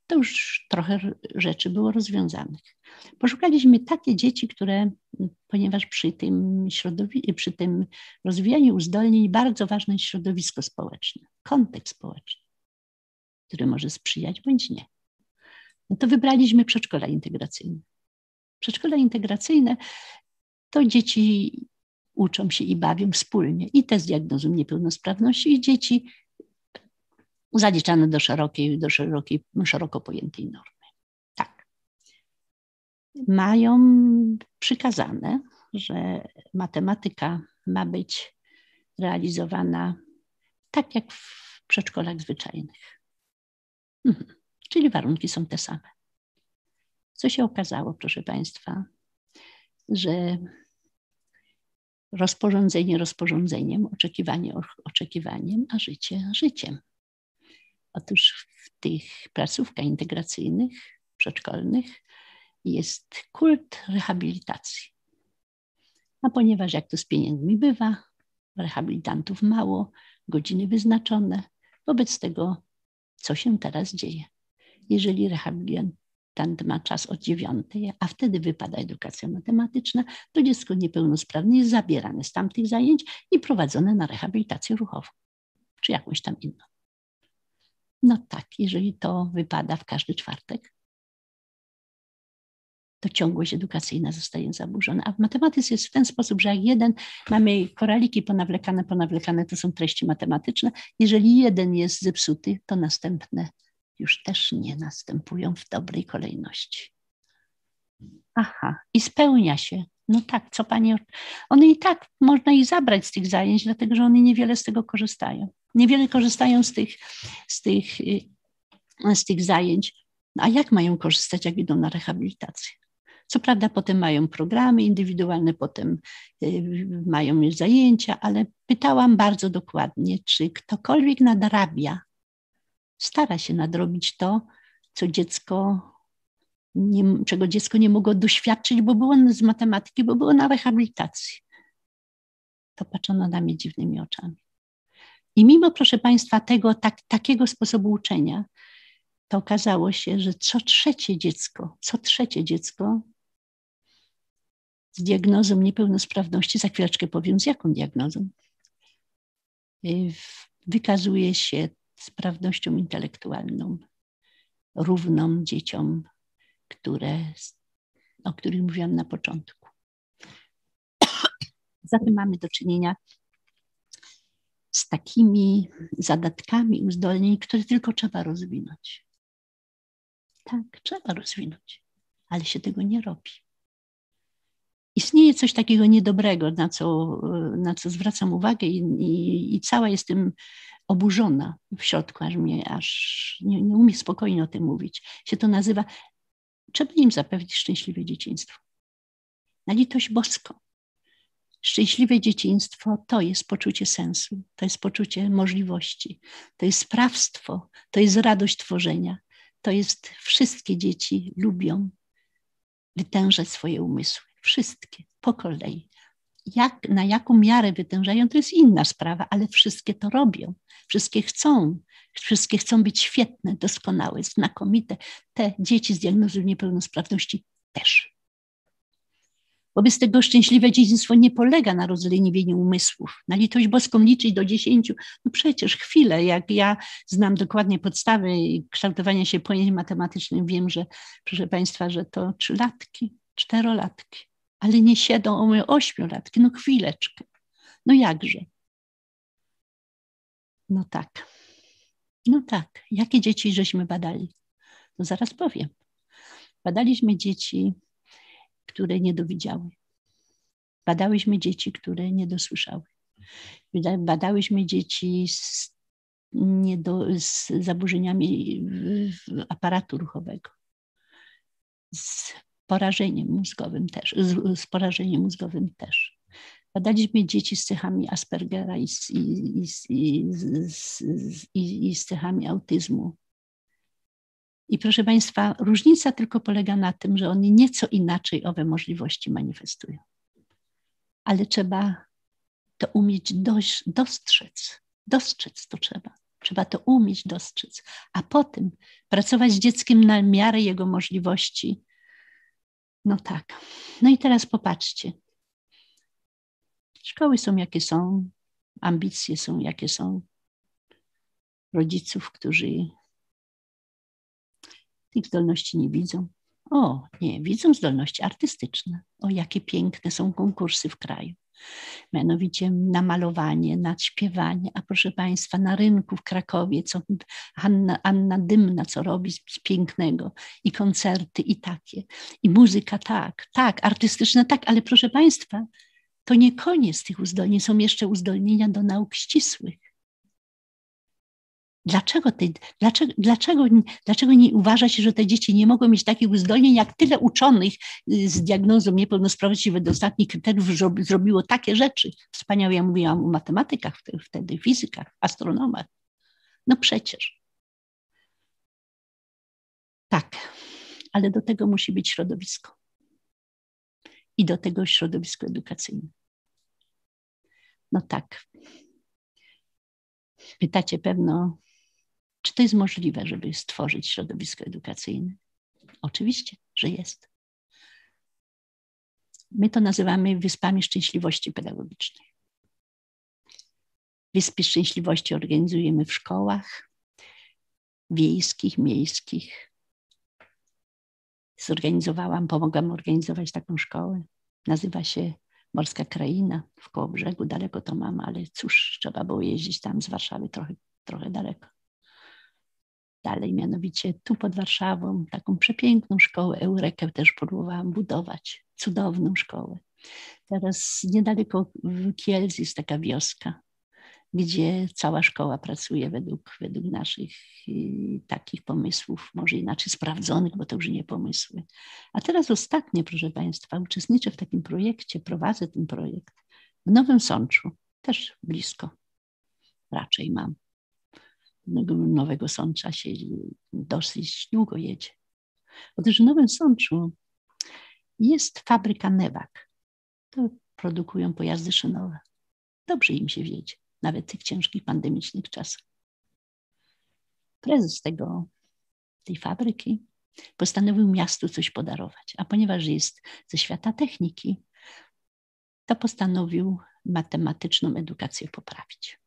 Speaker 2: To już trochę rzeczy było rozwiązanych. Poszukaliśmy takie dzieci, które, ponieważ przy tym, przy tym rozwijaniu uzdolnień bardzo ważne jest środowisko społeczne, kontekst społeczny, który może sprzyjać bądź nie. No to wybraliśmy przedszkola integracyjne. Przedszkola integracyjne to dzieci uczą się i bawią wspólnie i te z diagnozą niepełnosprawności i dzieci zaliczane do szerokiej, do szerokiej, szeroko pojętej normy. Tak. Mają przykazane, że matematyka ma być realizowana tak jak w przedszkolach zwyczajnych. Mhm. Czyli warunki są te same. Co się okazało, proszę Państwa, że rozporządzenie rozporządzeniem, oczekiwanie oczekiwaniem, a życie życiem. Otóż w tych placówkach integracyjnych, przedszkolnych jest kult rehabilitacji. A ponieważ jak to z pieniędzmi bywa, rehabilitantów mało, godziny wyznaczone, wobec tego co się teraz dzieje? Jeżeli rehabilitant ten ma czas od dziewiątej, a wtedy wypada edukacja matematyczna, to dziecko niepełnosprawne jest zabierane z tamtych zajęć i prowadzone na rehabilitację ruchową, czy jakąś tam inną. No tak, jeżeli to wypada w każdy czwartek, to ciągłość edukacyjna zostaje zaburzona. A w matematyce jest w ten sposób, że jak jeden, mamy koraliki ponawlekane, ponawlekane, to są treści matematyczne. Jeżeli jeden jest zepsuty, to następne już też nie następują w dobrej kolejności. Aha, i spełnia się. No tak, co pani. One i tak można ich zabrać z tych zajęć, dlatego że one niewiele z tego korzystają. Niewiele korzystają z tych, z tych, y, z tych zajęć. A jak mają korzystać, jak idą na rehabilitację? Co prawda, potem mają programy indywidualne, potem y, mają zajęcia, ale pytałam bardzo dokładnie, czy ktokolwiek nadrabia stara się nadrobić to, co dziecko nie, czego dziecko nie mogło doświadczyć, bo było z matematyki, bo było na rehabilitacji. To patrzono na mnie dziwnymi oczami. I mimo, proszę Państwa, tego tak, takiego sposobu uczenia, to okazało się, że co trzecie dziecko, co trzecie dziecko z diagnozą niepełnosprawności, za chwileczkę powiem z jaką diagnozą, y, wykazuje się sprawnością intelektualną, równą dzieciom, które, o których mówiłam na początku. Zatem mamy do czynienia z takimi zadatkami uzdolnień, które tylko trzeba rozwinąć. Tak, trzeba rozwinąć, ale się tego nie robi. Istnieje coś takiego niedobrego, na co, na co zwracam uwagę i, i, i cała jestem oburzona w środku, aż mnie aż nie, nie umie spokojnie o tym mówić. Się to nazywa, trzeba im zapewnić szczęśliwe dzieciństwo. Na litość boską. Szczęśliwe dzieciństwo to jest poczucie sensu, to jest poczucie możliwości, to jest sprawstwo, to jest radość tworzenia. To jest wszystkie dzieci lubią wytężać swoje umysły. Wszystkie, po kolei. Jak, na jaką miarę wytężają, to jest inna sprawa, ale wszystkie to robią. Wszystkie chcą. Wszystkie chcą być świetne, doskonałe, znakomite. Te dzieci z diagnozą niepełnosprawności też. Wobec tego szczęśliwe dzieciństwo nie polega na rozleniwieniu umysłów. Na litość boską liczyć do dziesięciu, no przecież chwilę, jak ja znam dokładnie podstawy kształtowania się pojęć matematycznych, wiem, że proszę Państwa, że to trzylatki, czterolatki, ale nie siedzą o ośmiolatki, no chwileczkę. No jakże? No tak. No tak. Jakie dzieci żeśmy badali? No zaraz powiem. Badaliśmy dzieci które nie dowidziały. Badałyśmy dzieci, które nie dosłyszały. Badałyśmy dzieci z, z zaburzeniami aparatu ruchowego, z porażeniem mózgowym też, z, z porażeniem mózgowym też. Badaliśmy dzieci z cechami Aspergera i z, i, i, i, i z cechami autyzmu i proszę Państwa, różnica tylko polega na tym, że oni nieco inaczej owe możliwości manifestują. Ale trzeba to umieć dość, dostrzec. Dostrzec to trzeba. Trzeba to umieć dostrzec, a potem pracować z dzieckiem na miarę jego możliwości. No tak. No i teraz popatrzcie. Szkoły są jakie są, ambicje są jakie są. Rodziców, którzy tych zdolności nie widzą. O, nie, widzą zdolności artystyczne. O, jakie piękne są konkursy w kraju. Mianowicie na malowanie, na śpiewanie, a proszę Państwa, na rynku w Krakowie, co Anna, Anna Dymna, co robi z, pięknego, i koncerty, i takie, i muzyka, tak, tak, artystyczne, tak, ale proszę Państwa, to nie koniec tych uzdolnień, są jeszcze uzdolnienia do nauk ścisłych. Dlaczego, te, dlaczego, dlaczego, dlaczego nie uważa się, że te dzieci nie mogą mieć takich uzdolnień, jak tyle uczonych y, z diagnozą niepełnosprawności wedle ostatnich kryteriów zrobiło takie rzeczy? Wspaniałe, ja mówiłam o matematykę wtedy, fizykach, astronomach. No przecież. Tak, ale do tego musi być środowisko. I do tego środowisko edukacyjne. No tak. Pytacie pewno, czy to jest możliwe, żeby stworzyć środowisko edukacyjne? Oczywiście, że jest. My to nazywamy Wyspami Szczęśliwości Pedagogicznej. Wyspy Szczęśliwości organizujemy w szkołach wiejskich, miejskich. Zorganizowałam, pomogłam organizować taką szkołę. Nazywa się Morska Kraina w Kołobrzegu. Daleko to mam, ale cóż, trzeba było jeździć tam z Warszawy trochę, trochę daleko dalej, mianowicie tu pod Warszawą, taką przepiękną szkołę Eurekę też próbowałam budować, cudowną szkołę. Teraz niedaleko Kielc jest taka wioska, gdzie cała szkoła pracuje według, według naszych y, takich pomysłów, może inaczej sprawdzonych, bo to już nie pomysły. A teraz ostatnio, proszę Państwa, uczestniczę w takim projekcie, prowadzę ten projekt w Nowym Sączu, też blisko raczej mam Nowego Sącza się dosyć długo jedzie. Otóż w Nowym Sączu jest fabryka Newak. To produkują pojazdy szynowe. Dobrze im się wiedzie, nawet w tych ciężkich pandemicznych czasach. Prezes tego, tej fabryki postanowił miastu coś podarować, a ponieważ jest ze świata techniki, to postanowił matematyczną edukację poprawić.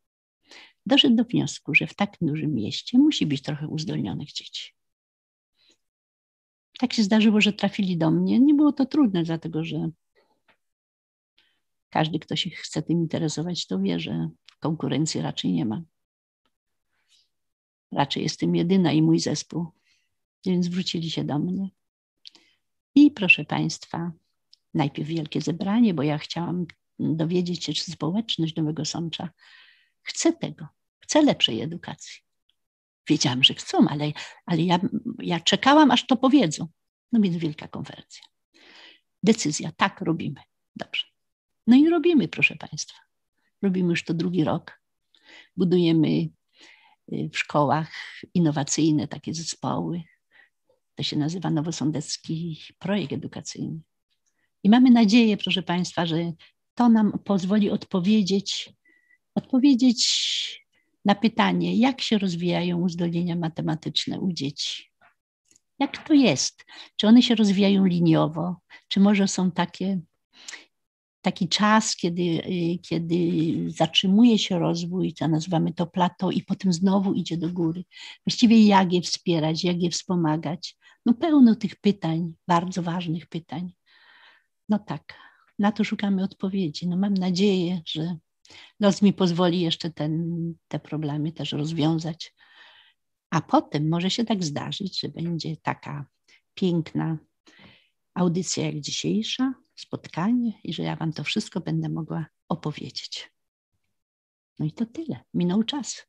Speaker 2: Doszedł do wniosku, że w tak dużym mieście musi być trochę uzdolnionych dzieci. Tak się zdarzyło, że trafili do mnie. Nie było to trudne, dlatego że każdy, kto się chce tym interesować, to wie, że konkurencji raczej nie ma. Raczej jestem jedyna i mój zespół, więc wrócili się do mnie. I proszę Państwa, najpierw wielkie zebranie, bo ja chciałam dowiedzieć się, czy społeczność Nowego Sącza chce tego, chce lepszej edukacji. Wiedziałam, że chcą, ale, ale ja, ja czekałam, aż to powiedzą. No więc wielka konferencja. Decyzja, tak robimy. Dobrze. No i robimy, proszę Państwa. Robimy już to drugi rok. Budujemy y, w szkołach innowacyjne takie zespoły. To się nazywa Nowosądecki Projekt Edukacyjny. I mamy nadzieję, proszę Państwa, że to nam pozwoli odpowiedzieć, odpowiedzieć na pytanie, jak się rozwijają uzdolnienia matematyczne u dzieci. Jak to jest? Czy one się rozwijają liniowo? Czy może są takie, taki czas, kiedy, kiedy zatrzymuje się rozwój, to nazywamy to plato, i potem znowu idzie do góry? Właściwie jak je wspierać, jak je wspomagać? No pełno tych pytań, bardzo ważnych pytań. No tak, na to szukamy odpowiedzi. No mam nadzieję, że los mi pozwoli jeszcze ten, te problemy też rozwiązać. A potem może się tak zdarzyć, że będzie taka piękna audycja jak dzisiejsza, spotkanie i że ja Wam to wszystko będę mogła opowiedzieć. No i to tyle. Minął czas.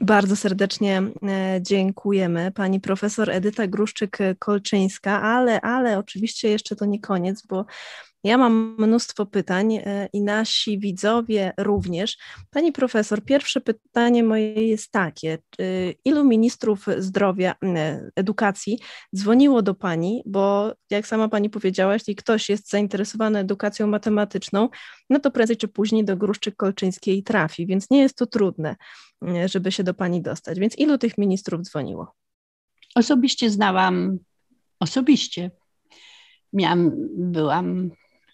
Speaker 1: Bardzo serdecznie e, dziękujemy. Pani profesor Edyta Gruszczyk-Kolczyńska, ale, ale oczywiście jeszcze to nie koniec, bo ja mam mnóstwo pytań e, i nasi widzowie również. Pani profesor, pierwsze pytanie moje jest takie: ilu ministrów zdrowia, edukacji dzwoniło do Pani? Bo jak sama Pani powiedziała, jeśli ktoś jest zainteresowany edukacją matematyczną, no to prędzej czy później do Gruszczyk-Kolczyńskiej trafi, więc nie jest to trudne, żeby się do Pani dostać. Więc ilu tych ministrów dzwoniło?
Speaker 2: Osobiście znałam, osobiście miałam, byłam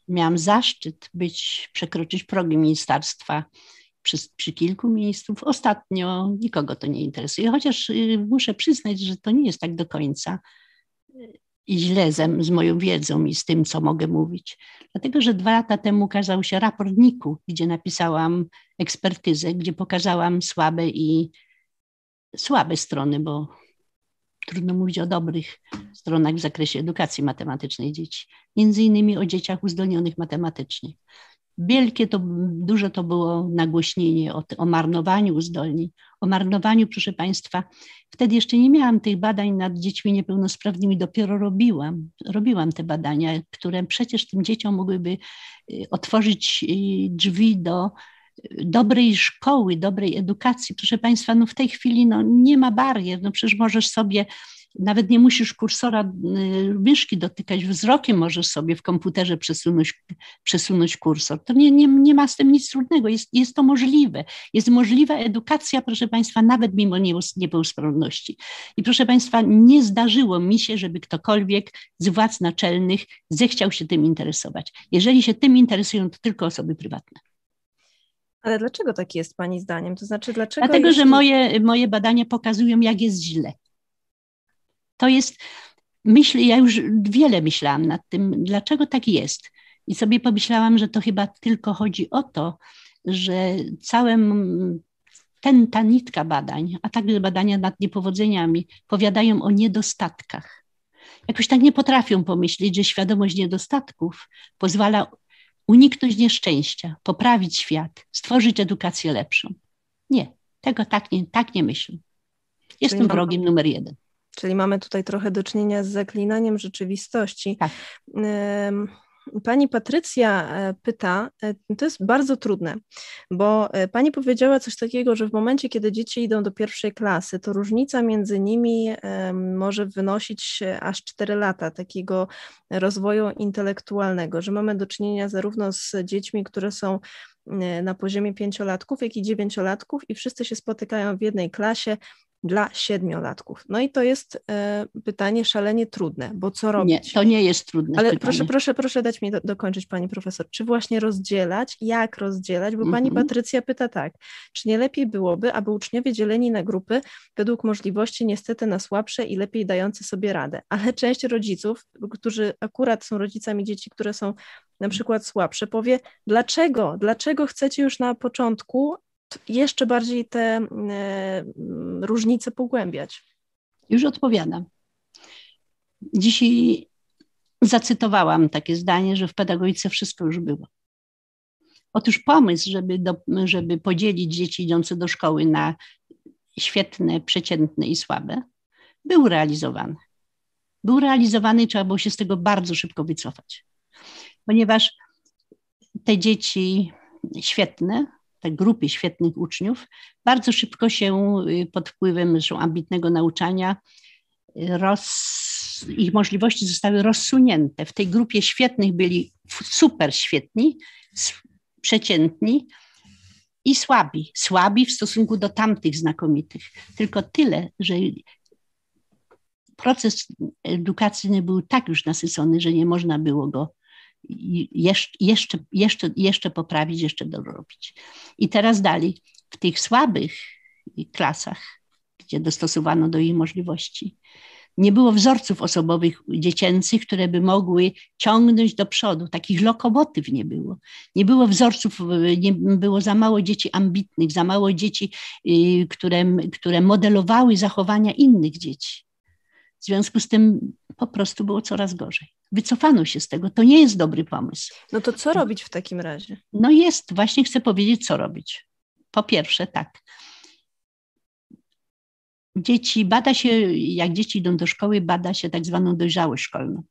Speaker 2: miałam zaszczyt być, przekroczyć progi ministerstwa przy, przy, kilku ministrów. Ostatnio nikogo to nie interesuje, chociaż y, muszę przyznać, że to nie jest tak do końca y, źle z, z moją wiedzą i z tym, co mogę mówić. Dlatego, że dwa lata temu ukazał się raport NIK-u, gdzie napisałam ekspertyzę, gdzie pokazałam słabe i słabe strony, bo trudno mówić o dobrych stronach w zakresie edukacji matematycznej dzieci, między innymi o dzieciach uzdolnionych matematycznie. Wielkie to, duże to było nagłośnienie o, o marnowaniu uzdolnień, o marnowaniu, proszę Państwa. Wtedy jeszcze nie miałam tych badań nad dziećmi niepełnosprawnymi, dopiero robiłam. Robiłam te badania, które przecież tym dzieciom mogłyby y, otworzyć y, drzwi do dobrej szkoły, dobrej edukacji. Proszę Państwa, no w tej chwili no nie ma barier. No przecież możesz sobie, nawet nie musisz kursora y, myszki dotykać, wzrokiem możesz sobie w komputerze przesunąć, przesunąć kursor. To nie, nie, nie ma z tym nic trudnego, jest, jest to możliwe. Jest możliwa edukacja, proszę Państwa, nawet mimo niepełnosprawności. I proszę Państwa, nie zdarzyło mi się, żeby ktokolwiek z władz naczelnych zechciał się tym interesować. Jeżeli się tym interesują, to tylko osoby prywatne.
Speaker 1: Ale dlaczego tak jest Pani zdaniem? To znaczy, dlaczego.
Speaker 2: Dlatego, jeśli... że moje, moje badania pokazują, jak jest źle. To jest, myślę, ja już wiele myślałam nad tym, dlaczego tak jest. I sobie pomyślałam, że to chyba tylko chodzi o to, że całym ten, ta nitka badań, a także badania nad niepowodzeniami, powiadają o niedostatkach. Jakoś tak nie potrafią pomyśleć, że świadomość niedostatków pozwala uniknąć nieszczęścia, poprawić świat, stworzyć edukację lepszą. Nie, tego tak nie, tak nie myślę. Jestem Czyli wrogiem mam, numer jeden.
Speaker 1: Czyli mamy tutaj trochę do czynienia z zaklinaniem rzeczywistości. Tak. Pani Patrycja e, pyta, e, to jest bardzo trudne, bo e, pani powiedziała coś takiego, że w momencie, kiedy dzieci idą do pierwszej klasy, to różnica między nimi może wynosić aż 4 lata takiego rozwoju intelektualnego, że mamy do czynienia zarówno z dziećmi, które są na poziomie pięciolatków, jak i dziewięciolatków i wszyscy się spotykają w jednej klasie, dla siedmiolatków. No i to jest e, pytanie szalenie trudne, bo co robić?
Speaker 2: Nie, to nie jest trudne
Speaker 1: Ale
Speaker 2: pytanie.
Speaker 1: proszę, proszę, proszę dać mi do, dokończyć, pani profesor. Czy właśnie rozdzielać? Jak rozdzielać? Bo pani mhm. Patrycja pyta tak, czy nie lepiej byłoby, aby uczniowie dzieleni na grupy według możliwości niestety na słabsze i lepiej dające sobie radę, ale część rodziców, którzy akurat są rodzicami dzieci, które są na przykład słabsze, powie, dlaczego, dlaczego chcecie już na początku jeszcze bardziej te e, różnice pogłębiać?
Speaker 2: Już odpowiadam. Dzisiaj zacytowałam takie zdanie, że w pedagogice wszystko już było. Otóż pomysł, żeby, do, żeby podzielić dzieci idące do szkoły na świetne, przeciętne i słabe, był realizowany. Był realizowany i trzeba było się z tego bardzo szybko wycofać. Ponieważ te dzieci świetne te grupy świetnych uczniów, bardzo szybko się y, pod wpływem ambitnego nauczania y, roz, ich możliwości zostały rozsunięte. W tej grupie świetnych byli super świetni, przeciętni i słabi. Słabi w stosunku do tamtych znakomitych. Tylko tyle, że proces edukacyjny był tak już nasycony, że nie można było go jeszcze, jeszcze, jeszcze poprawić, jeszcze dorobić. I teraz dalej, w tych słabych klasach, gdzie dostosowano do ich możliwości, nie było wzorców osobowych dziecięcych, które by mogły ciągnąć do przodu. Takich lokomotyw nie było. Nie było wzorców, nie było za mało dzieci ambitnych, za mało dzieci, y, które, które modelowały zachowania innych dzieci. W związku z tym po prostu było coraz gorzej. Wycofano się z tego. To nie jest dobry pomysł.
Speaker 1: No to co robić w takim razie?
Speaker 2: No jest, właśnie chcę powiedzieć, co robić. Po pierwsze, tak. Dzieci, bada się, jak dzieci idą do szkoły, bada się tak zwaną dojrzałość szkolną.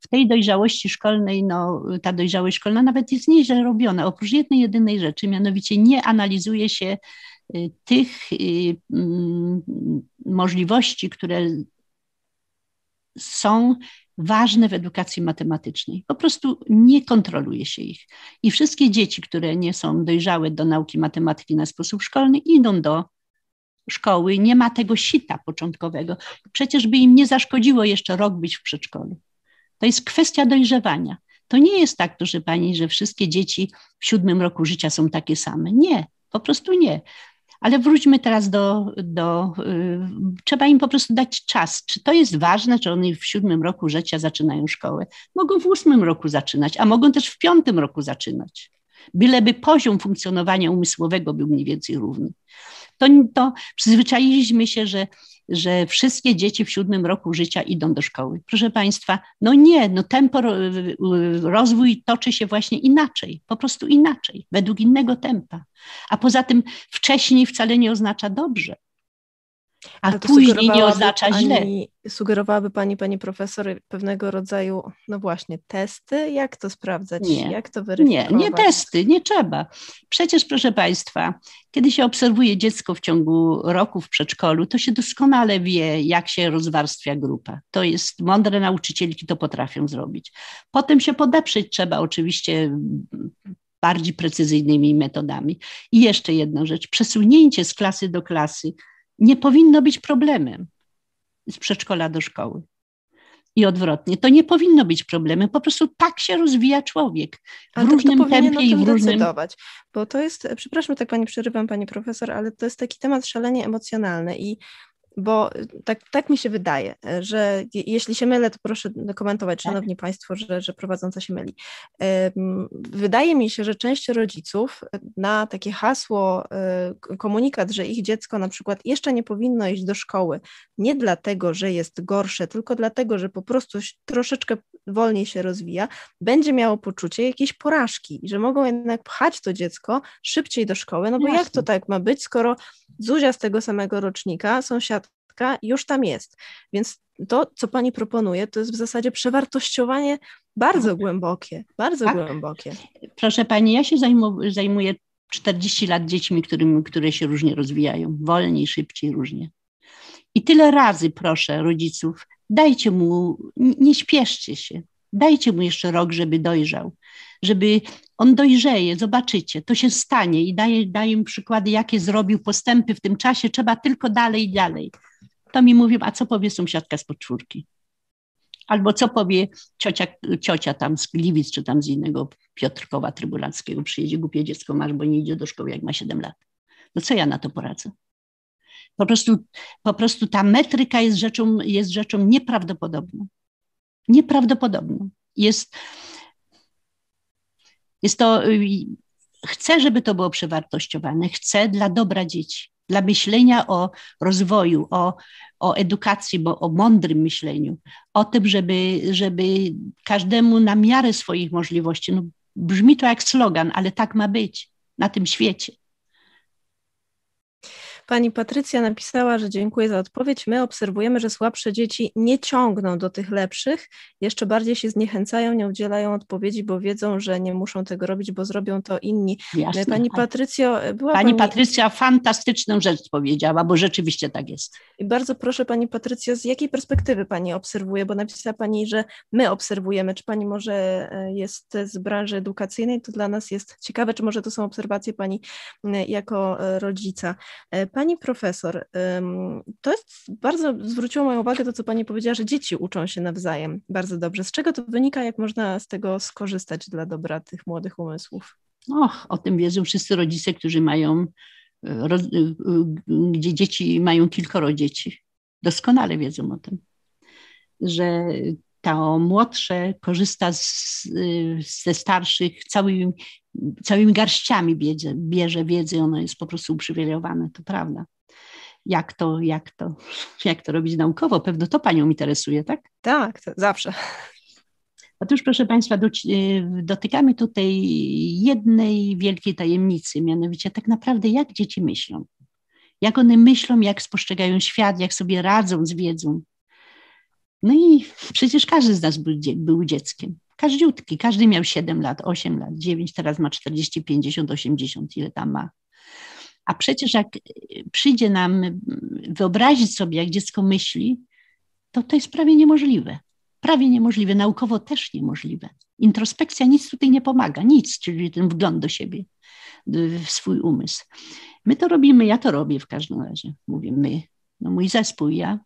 Speaker 2: W tej dojrzałości szkolnej, no, ta dojrzałość szkolna nawet jest nieźle robiona, oprócz jednej, jedynej rzeczy, mianowicie nie analizuje się y, tych y, mm, możliwości, które są ważne w edukacji matematycznej. Po prostu nie kontroluje się ich. I wszystkie dzieci, które nie są dojrzałe do nauki matematyki na sposób szkolny, idą do szkoły. Nie ma tego sita początkowego. Przecież by im nie zaszkodziło jeszcze rok być w przedszkolu. To jest kwestia dojrzewania. To nie jest tak, proszę pani, że wszystkie dzieci w siódmym roku życia są takie same. Nie, po prostu nie. Ale wróćmy teraz do, do y, trzeba im po prostu dać czas. Czy to jest ważne, czy oni w siódmym roku życia zaczynają szkołę? Mogą w ósmym roku zaczynać, a mogą też w piątym roku zaczynać. Byleby poziom funkcjonowania umysłowego był mniej więcej równy. To, to przyzwyczailiśmy się, że że wszystkie dzieci w siódmym roku życia idą do szkoły. Proszę Państwa, no nie, no tempo, rozwój toczy się właśnie inaczej, po prostu inaczej, według innego tempa. A poza tym wcześniej wcale nie oznacza dobrze a później nie oznacza pani, źle.
Speaker 1: Sugerowałaby Pani, Pani Profesor, pewnego rodzaju, no właśnie, testy? Jak to sprawdzać? Nie, Jak to weryfikować?
Speaker 2: Nie, nie testy, nie trzeba. Przecież, proszę Państwa, kiedy się obserwuje dziecko w ciągu roku w przedszkolu, to się doskonale wie, jak się rozwarstwia grupa. To jest, mądre nauczycielki to potrafią zrobić. Potem się podeprzeć trzeba oczywiście bardziej precyzyjnymi metodami. I jeszcze jedna rzecz, przesunięcie z klasy do klasy nie powinno być problemem z przedszkola do szkoły. I odwrotnie. To nie powinno być problemem. Po prostu tak się rozwija człowiek. W ale różnym tempie i w różnym. Decydować,
Speaker 1: bo to jest, przepraszam, tak pani przerywam, pani profesor, ale to jest taki temat szalenie emocjonalny i bo tak, tak mi się wydaje, że jeśli się mylę, to proszę komentować, tak. Szanowni Państwo, że, że prowadząca się myli. Wydaje mi się, że część rodziców na takie hasło, y, komunikat, że ich dziecko na przykład jeszcze nie powinno iść do szkoły, nie dlatego, że jest gorsze, tylko dlatego, że po prostu troszeczkę wolniej się rozwija, będzie miało poczucie jakiejś porażki, że mogą jednak pchać to dziecko szybciej do szkoły, no bo jak to tak ma być, skoro Zuzia z tego samego rocznika, sąsiadka już tam jest. Więc to, co pani proponuje, to jest w zasadzie przewartościowanie Bardzo głębokie, bardzo tak? głębokie.
Speaker 2: Proszę Pani, ja się zajmu, zajmuję 40 lat dziećmi, którym, które się różnie rozwijają, wolniej, szybciej, różnie. I tyle razy proszę rodziców, dajcie mu, nie śpieszcie się, dajcie mu jeszcze rok, żeby dojrzał, żeby on dojrzeje, zobaczycie, to się stanie i daję, daję im przykłady, jakie zrobił postępy w tym czasie, trzeba tylko dalej i dalej. To mi mówią, a co powie sąsiadka z podczwórki? Albo co powie ciocia, ciocia tam z Gliwic, czy tam z innego Piotrkowa Trybunalskiego, przyjedzie głupie dziecko masz, bo nie idzie do szkoły, jak ma 7 lat. No co ja na to poradzę? Po prostu, po prostu ta metryka jest rzeczą, jest rzeczą nieprawdopodobną. Nieprawdopodobną. Jest, jest to, y, chcę, żeby to było przewartościowane, chcę dla dobra dzieci, dla myślenia o rozwoju, o, o edukacji, bo o mądrym myśleniu, o tym, żeby, żeby każdemu na miarę swoich możliwości, no, brzmi to jak slogan, ale tak ma być na tym świecie.
Speaker 1: Pani Patrycja napisała, że dziękuję za odpowiedź. My obserwujemy, że słabsze dzieci nie ciągną do tych lepszych, jeszcze bardziej się zniechęcają, nie udzielają odpowiedzi, bo wiedzą, że nie muszą tego robić, bo zrobią to inni. Jasne, pani Patrycjo,
Speaker 2: była Pani, pani Patrycja fantastyczną rzecz powiedziała, bo rzeczywiście tak jest.
Speaker 1: I bardzo proszę Pani Patrycjo, z jakiej perspektywy Pani obserwuje, bo napisała Pani, że my obserwujemy, czy Pani może e, jest z branży edukacyjnej, to dla nas jest ciekawe, czy może to są obserwacje Pani jako e, rodzica. Pani profesor, to jest bardzo, zwróciło moją uwagę to, co Pani powiedziała, że dzieci uczą się nawzajem bardzo dobrze. Z czego to wynika, jak można z tego skorzystać dla dobra tych młodych umysłów?
Speaker 2: Och, o tym wiedzą wszyscy rodzice, którzy mają, e, e, gdzie dzieci mają kilkoro dzieci. Doskonale wiedzą o tym, że to młodsze korzysta z, ze starszych całymi, całymi garściami bierze, bierze wiedzy, ono jest po prostu uprzywilejowane, to prawda. Jak to, jak to, jak to robić naukowo? Pewno to Panią interesuje, tak?
Speaker 1: Tak, zawsze.
Speaker 2: Otóż, proszę Państwa, dotykamy tutaj jednej wielkiej tajemnicy, mianowicie tak naprawdę jak dzieci myślą. Jak one myślą, jak spostrzegają świat, jak sobie radzą z wiedzą, no i przecież każdy z nas był, był dzieckiem. Każdziutki, każdy miał 7 lat, 8 lat, 9, teraz ma 40, 50, 80, ile tam ma. A przecież jak przyjdzie nam wyobrazić sobie, jak dziecko myśli, to to jest prawie niemożliwe. Prawie niemożliwe, naukowo też niemożliwe. Introspekcja nic tutaj nie pomaga, nic, czyli ten wgląd do siebie, w swój umysł. My to robimy, ja to robię w każdym razie, mówię my, no mój zespół, ja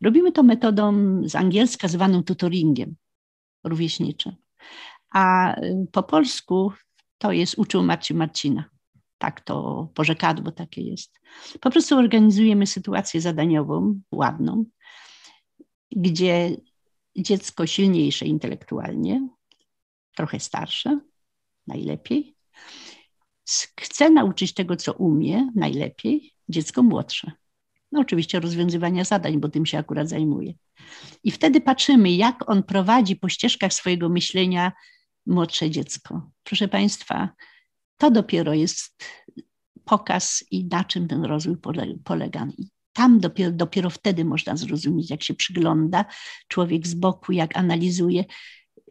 Speaker 2: Robimy to metodą z angielska zwaną tutoringiem rówieśniczym. A y, po polsku to jest uczył Marcin Marcina. Tak to porzekadło takie jest. Po prostu organizujemy sytuację zadaniową, ładną, gdzie dziecko silniejsze intelektualnie, trochę starsze, najlepiej, chce nauczyć tego, co umie, najlepiej, dziecko młodsze. No oczywiście rozwiązywania zadań, bo tym się akurat zajmuje. I wtedy patrzymy, jak on prowadzi po ścieżkach swojego myślenia młodsze dziecko. Proszę Państwa, to dopiero jest pokaz i na czym ten rozwój polega. I tam dopiero, dopiero wtedy można zrozumieć, jak się przygląda człowiek z boku, jak analizuje,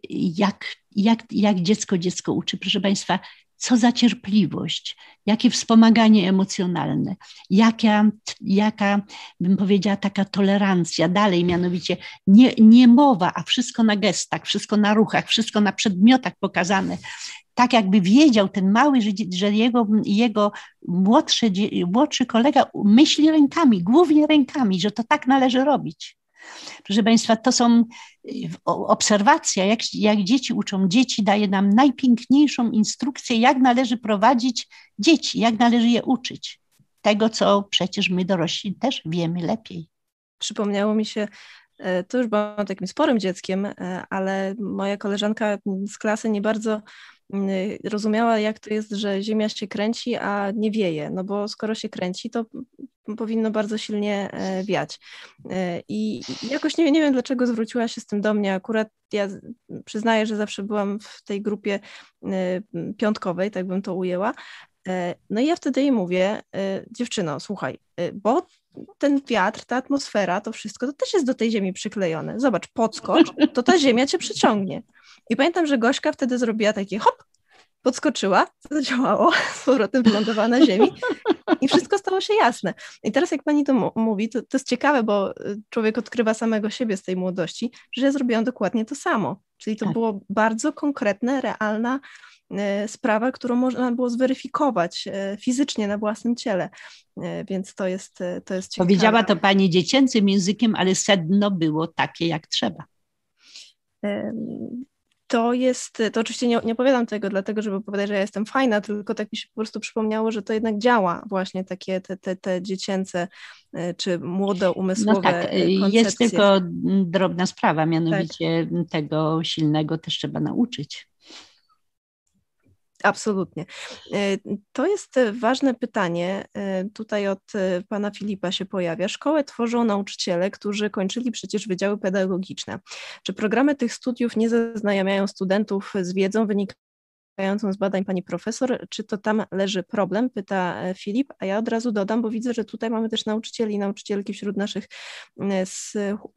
Speaker 2: jak, jak, jak dziecko dziecko uczy. Proszę Państwa, co za cierpliwość, jakie wspomaganie emocjonalne, jaka, jaka bym powiedziała, taka tolerancja dalej, mianowicie nie, nie mowa, a wszystko na gestach, wszystko na ruchach, wszystko na przedmiotach pokazane. Tak jakby wiedział ten mały, że, że jego, jego młodszy, młodszy kolega myśli rękami, głównie rękami, że to tak należy robić. Proszę Państwa, to są y, obserwacja, jak, jak dzieci uczą. Dzieci daje nam najpiękniejszą instrukcję, jak należy prowadzić dzieci, jak należy je uczyć. Tego, co przecież my dorośli też wiemy lepiej.
Speaker 1: Przypomniało mi się, e, to już byłam takim sporym dzieckiem, e, ale moja koleżanka z klasy nie bardzo rozumiała, jak to jest, że Ziemia się kręci, a nie wieje, no bo skoro się kręci, to powinno bardzo silnie e, wiać. E, I jakoś nie, nie wiem, dlaczego zwróciła się z tym do mnie. Akurat ja przyznaję, że zawsze byłam w tej grupie e, piątkowej, tak bym to ujęła. No i ja wtedy jej mówię, dziewczyno, słuchaj, bo ten wiatr, ta atmosfera, to wszystko, to też jest do tej ziemi przyklejone. Zobacz, podskocz, to ta ziemia cię przyciągnie. I pamiętam, że Gośka wtedy zrobiła takie hop, podskoczyła, zadziałało, z powrotem wylądowała na ziemi i wszystko stało się jasne. I teraz jak pani to mówi, to, to jest ciekawe, bo y, człowiek odkrywa samego siebie z tej młodości, że ja zrobiłam dokładnie to samo. Czyli to tak. było bardzo konkretne, realna y, sprawa, którą można było zweryfikować y, fizycznie na własnym ciele. Więc to jest, to jest ciekawe.
Speaker 2: Powiedziała to pani dziecięcym językiem, ale sedno było takie, jak trzeba
Speaker 1: to jest, to oczywiście nie, nie opowiadam tego dlatego, żeby powiedzieć, że ja jestem fajna, tylko tak mi się po prostu przypomniało, że to jednak działa właśnie takie te, te, te dziecięce e, czy młode umysłowe no tak, e,
Speaker 2: jest tylko drobna sprawa, mianowicie tak. tego silnego też trzeba nauczyć.
Speaker 1: Absolutnie. E, to jest ważne pytanie. E, tutaj od e, pana Filipa się pojawia. Szkołę tworzą nauczyciele, którzy kończyli przecież wydziały pedagogiczne. Czy programy tych studiów nie zaznajamiają studentów z wiedzą wynikającą wynikającą z badań pani profesor, czy to tam leży problem, pyta e, Filip, a ja od razu dodam, bo widzę, że tutaj mamy też nauczycieli i nauczycielki wśród naszych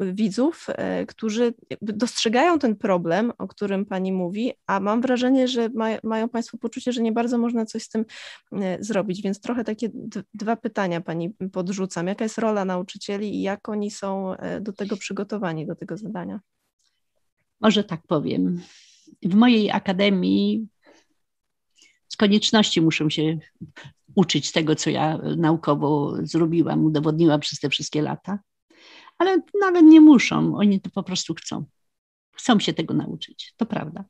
Speaker 1: widzów, e, którzy dostrzegają ten problem, o którym pani mówi, a mam wrażenie, że ma, mają państwo poczucie, że nie bardzo można coś z tym zrobić, więc trochę takie dwa pytania pani podrzucam. Jaka jest rola nauczycieli i jak oni są e, do tego przygotowani, do tego zadania?
Speaker 2: Może tak powiem. W mojej akademii konieczności muszą się uczyć tego, co ja naukowo zrobiłam, udowodniłam przez te wszystkie lata, ale nawet nie muszą, oni to po prostu chcą. Chcą się tego nauczyć, to prawda.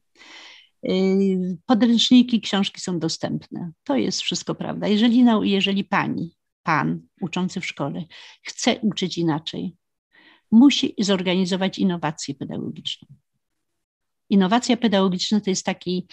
Speaker 2: Yy, podręczniki, książki są dostępne. To jest wszystko prawda. Jeżeli, jeżeli pani, pan uczący w szkole chce uczyć inaczej, musi zorganizować innowację pedagogiczną. Innowacja pedagogiczna to jest taki,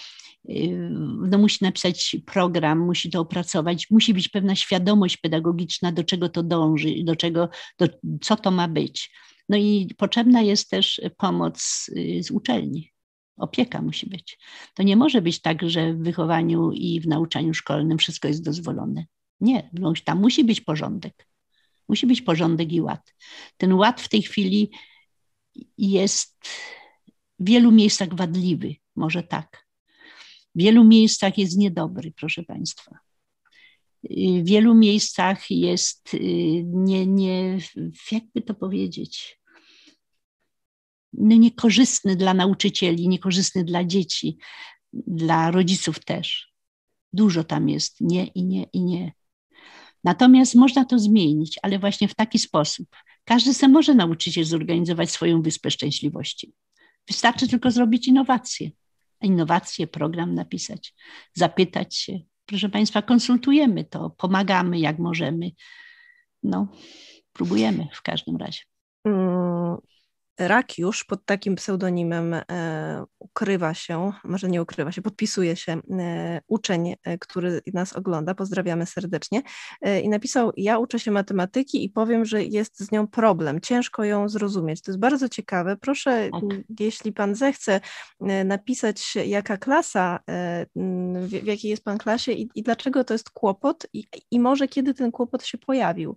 Speaker 2: yy, no musi napisać program, musi to opracować, musi być pewna świadomość pedagogiczna, do czego to dąży, do czego, do, co to ma być. No i potrzebna jest też pomoc yy, z uczelni. Opieka musi być. To nie może być tak, że w wychowaniu i w nauczaniu szkolnym wszystko jest dozwolone. Nie, no tam musi być porządek. Musi być porządek i ład. Ten ład w tej chwili jest w wielu miejscach wadliwy, może tak. W wielu miejscach jest niedobry, proszę Państwa. W wielu miejscach jest y, nie, nie jakby to powiedzieć, no niekorzystny dla nauczycieli, niekorzystny dla dzieci, dla rodziców też. Dużo tam jest nie i nie i nie. Natomiast można to zmienić, ale właśnie w taki sposób. Każdy se może nauczyć się zorganizować swoją wyspę szczęśliwości. Wystarczy tylko zrobić innowacje. Innowacje, program napisać, zapytać się. Proszę Państwa, konsultujemy to, pomagamy jak możemy. No, próbujemy w każdym razie. Mm,
Speaker 1: Rakiusz pod takim pseudonimem e, ukrywa się, może nie ukrywa się, podpisuje się e, uczeń, e, który nas ogląda, pozdrawiamy serdecznie, i napisał: Ja uczę się matematyki i powiem, że jest z nią problem, ciężko ją zrozumieć. To jest bardzo ciekawe. Proszę, tak. jeśli pan zechce, napisać, jaka klasa, w, w jakiej jest pan klasie i, i dlaczego to jest kłopot, i, i może kiedy ten kłopot się pojawił.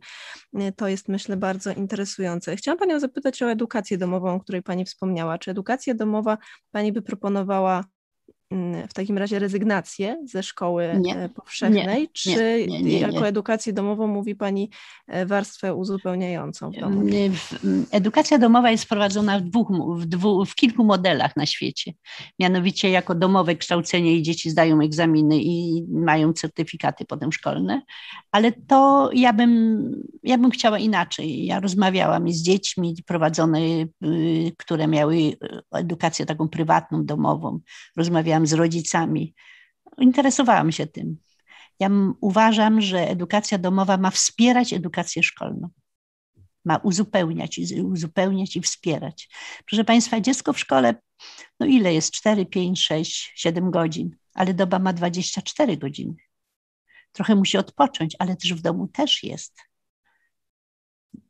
Speaker 1: To jest, myślę, bardzo interesujące. Chciałam panią zapytać o edukację do domową, o której Pani wspomniała. Czy edukacja domowa Pani by proponowała w takim razie rezygnację ze szkoły nie, e, powszechnej, nie, czy nie, jako edukację domową mówi Pani e, warstwę uzupełniającą w domu?
Speaker 2: Edukacja domowa jest prowadzona w, dwóch, w, dwu, w kilku modelach na świecie. Mianowicie jako domowe kształcenie i dzieci zdają egzaminy i mają certyfikaty potem szkolne, ale to ja bym, ja bym chciała inaczej. Ja rozmawiałam z dziećmi prowadzone, y, które miały edukację taką prywatną, domową. Rozmawiałam z rodzicami. Interesowałam się tym. Ja uważam, że edukacja domowa ma wspierać edukację szkolną. Ma uzupełniać, uzupełniać i wspierać. Proszę Państwa, dziecko w szkole, no ile jest? 4, 5, 6, 7 godzin, ale doba ma 24 godziny trochę musi odpocząć, ale też w domu też jest.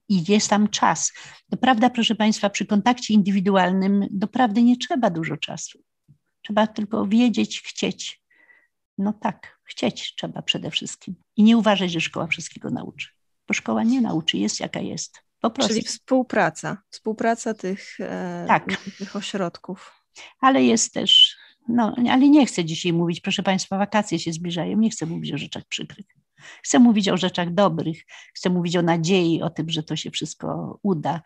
Speaker 2: I jest tam czas. Doprawda, proszę Państwa, przy kontakcie indywidualnym doprawdy nie trzeba dużo czasu. Trzeba tylko wiedzieć, chcieć. No tak, chcieć trzeba przede wszystkim. I nie uważać, że szkoła wszystkiego nauczy. Bo szkoła nie nauczy, jest jaka jest. Po prostu.
Speaker 1: Czyli współpraca, współpraca tych, e, tak. tych ośrodków.
Speaker 2: Ale jest też, no, ale nie chcę dzisiaj mówić, proszę Państwa, wakacje się zbliżają, nie chcę mówić o rzeczach przykrych. Chcę mówić o rzeczach dobrych, chcę mówić o nadziei, o tym, że to się wszystko uda.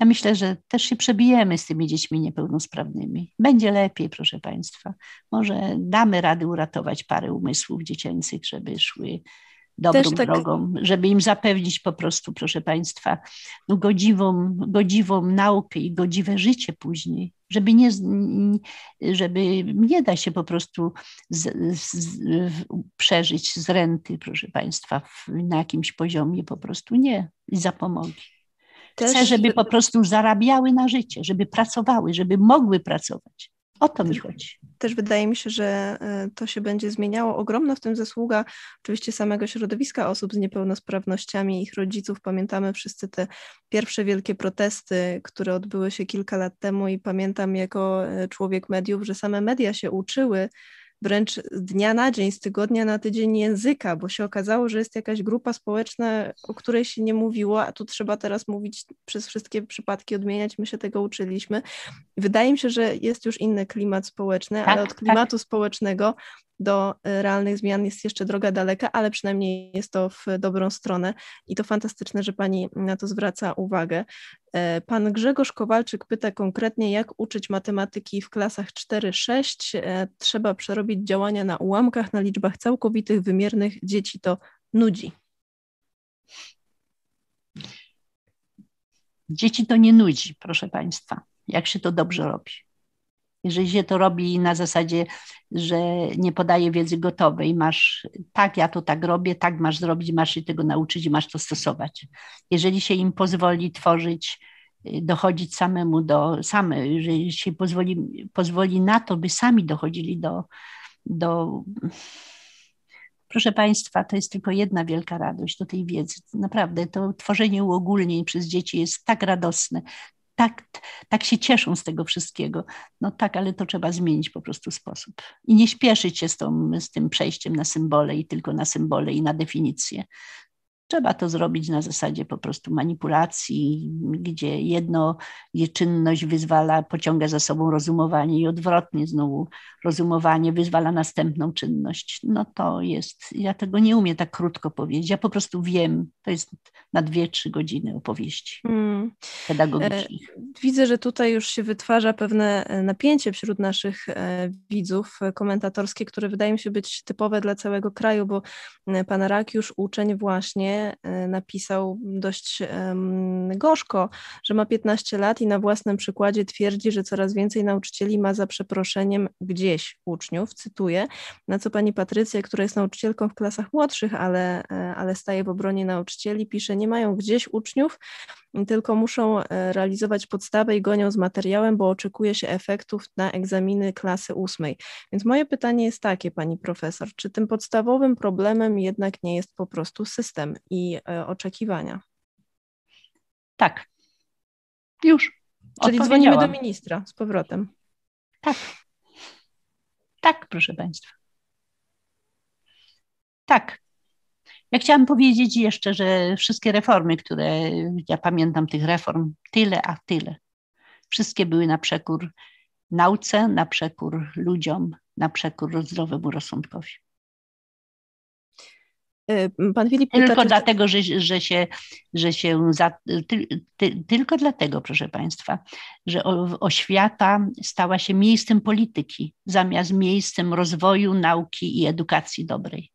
Speaker 2: Ja myślę, że też się przebijemy z tymi dziećmi niepełnosprawnymi. Będzie lepiej, proszę Państwa. Może damy radę uratować parę umysłów dziecięcych, żeby szły dobrą tak... drogą, żeby im zapewnić po prostu, proszę Państwa, no godziwą, godziwą naukę i godziwe życie później, żeby nie, żeby nie da się po prostu z, z, przeżyć z renty, proszę Państwa, w, na jakimś poziomie po prostu nie, i zapomogi. Chcę, żeby po prostu zarabiały na życie, żeby pracowały, żeby mogły pracować. O to mi chodzi.
Speaker 1: Też wydaje mi się, że e, to się będzie zmieniało. Ogromna w tym zasługa oczywiście samego środowiska osób z niepełnosprawnościami, ich rodziców. Pamiętamy wszyscy te pierwsze wielkie protesty, które odbyły się kilka lat temu i pamiętam jako e, człowiek mediów, że same media się uczyły wręcz z dnia na dzień, z tygodnia na tydzień języka, bo się okazało, że jest jakaś grupa społeczna, o której się nie mówiło, a tu trzeba teraz mówić przez wszystkie przypadki, odmieniać. My się tego uczyliśmy. Wydaje mi się, że jest już inny klimat społeczny, tak, ale od tak. klimatu tak. społecznego do e, realnych zmian jest jeszcze droga daleka, ale przynajmniej jest to w dobrą stronę i to fantastyczne, że Pani na to zwraca uwagę. E, pan Grzegorz Kowalczyk pyta konkretnie, jak uczyć matematyki w klasach 4-6. E, trzeba przerobić działania na ułamkach, na liczbach całkowitych, wymiernych. Dzieci to nudzi.
Speaker 2: Dzieci to nie nudzi, proszę Państwa, jak się to dobrze robi. Jeżeli się to robi na zasadzie, że nie podaje wiedzy gotowej, masz tak, ja to tak robię, tak masz zrobić, masz się tego nauczyć i masz to stosować. Jeżeli się im pozwoli tworzyć, y, dochodzić samemu do, same, jeżeli się pozwoli, pozwoli na to, by sami dochodzili do, do Proszę Państwa, to jest tylko jedna wielka radość do tej wiedzy. Naprawdę, to tworzenie uogólnień przez dzieci jest tak radosne tak, tak się cieszą z tego wszystkiego. No tak, ale to trzeba zmienić po prostu sposób. I nie śpieszyć się z, tą, z tym przejściem na symbole i tylko na symbole i na definicje. Trzeba to zrobić na zasadzie po prostu manipulacji, gdzie jedno, czynność wyzwala, pociąga za sobą rozumowanie i odwrotnie znowu rozumowanie wyzwala następną czynność. No to jest, ja tego nie umiem tak krótko powiedzieć. Ja po prostu wiem, to jest na dwie, trzy godziny opowieści mm. pedagogicznych.
Speaker 1: E, widzę, że tutaj już się wytwarza pewne e, napięcie wśród naszych e, widzów komentatorskie, które wydaje mi się być typowe dla całego kraju, bo pan Rakiusz, uczeń właśnie E, napisał dość gorzko, że ma 15 lat i na własnym przykładzie twierdzi, że coraz więcej nauczycieli ma za przeproszeniem gdzieś uczniów, cytuję, na co pani Patrycja, która jest nauczycielką w klasach młodszych, ale, e, ale staje w obronie nauczycieli, pisze, nie mają gdzieś uczniów, tylko muszą e, realizować podstawę i gonią z materiałem, bo oczekuje się efektów na egzaminy klasy ósmej. Więc moje pytanie jest takie, pani profesor, czy tym podstawowym problemem jednak nie jest po prostu system i e, oczekiwania?
Speaker 2: Tak. Już.
Speaker 1: Czyli dzwonimy do ministra z powrotem.
Speaker 2: Tak. Tak, proszę Państwa. Tak. Ja chciałam powiedzieć jeszcze, że wszystkie reformy, które ja pamiętam tych reform, tyle a tyle, wszystkie były na przekór nauce, na przekór ludziom, na przekór zdrowemu rozsądkowi.
Speaker 1: Y, pan Filip
Speaker 2: pyta, tylko czy... dlatego, że, że się, że się za, ty, ty, tylko dlatego, proszę Państwa, że oświata stała się miejscem polityki zamiast miejscem rozwoju, nauki i edukacji dobrej.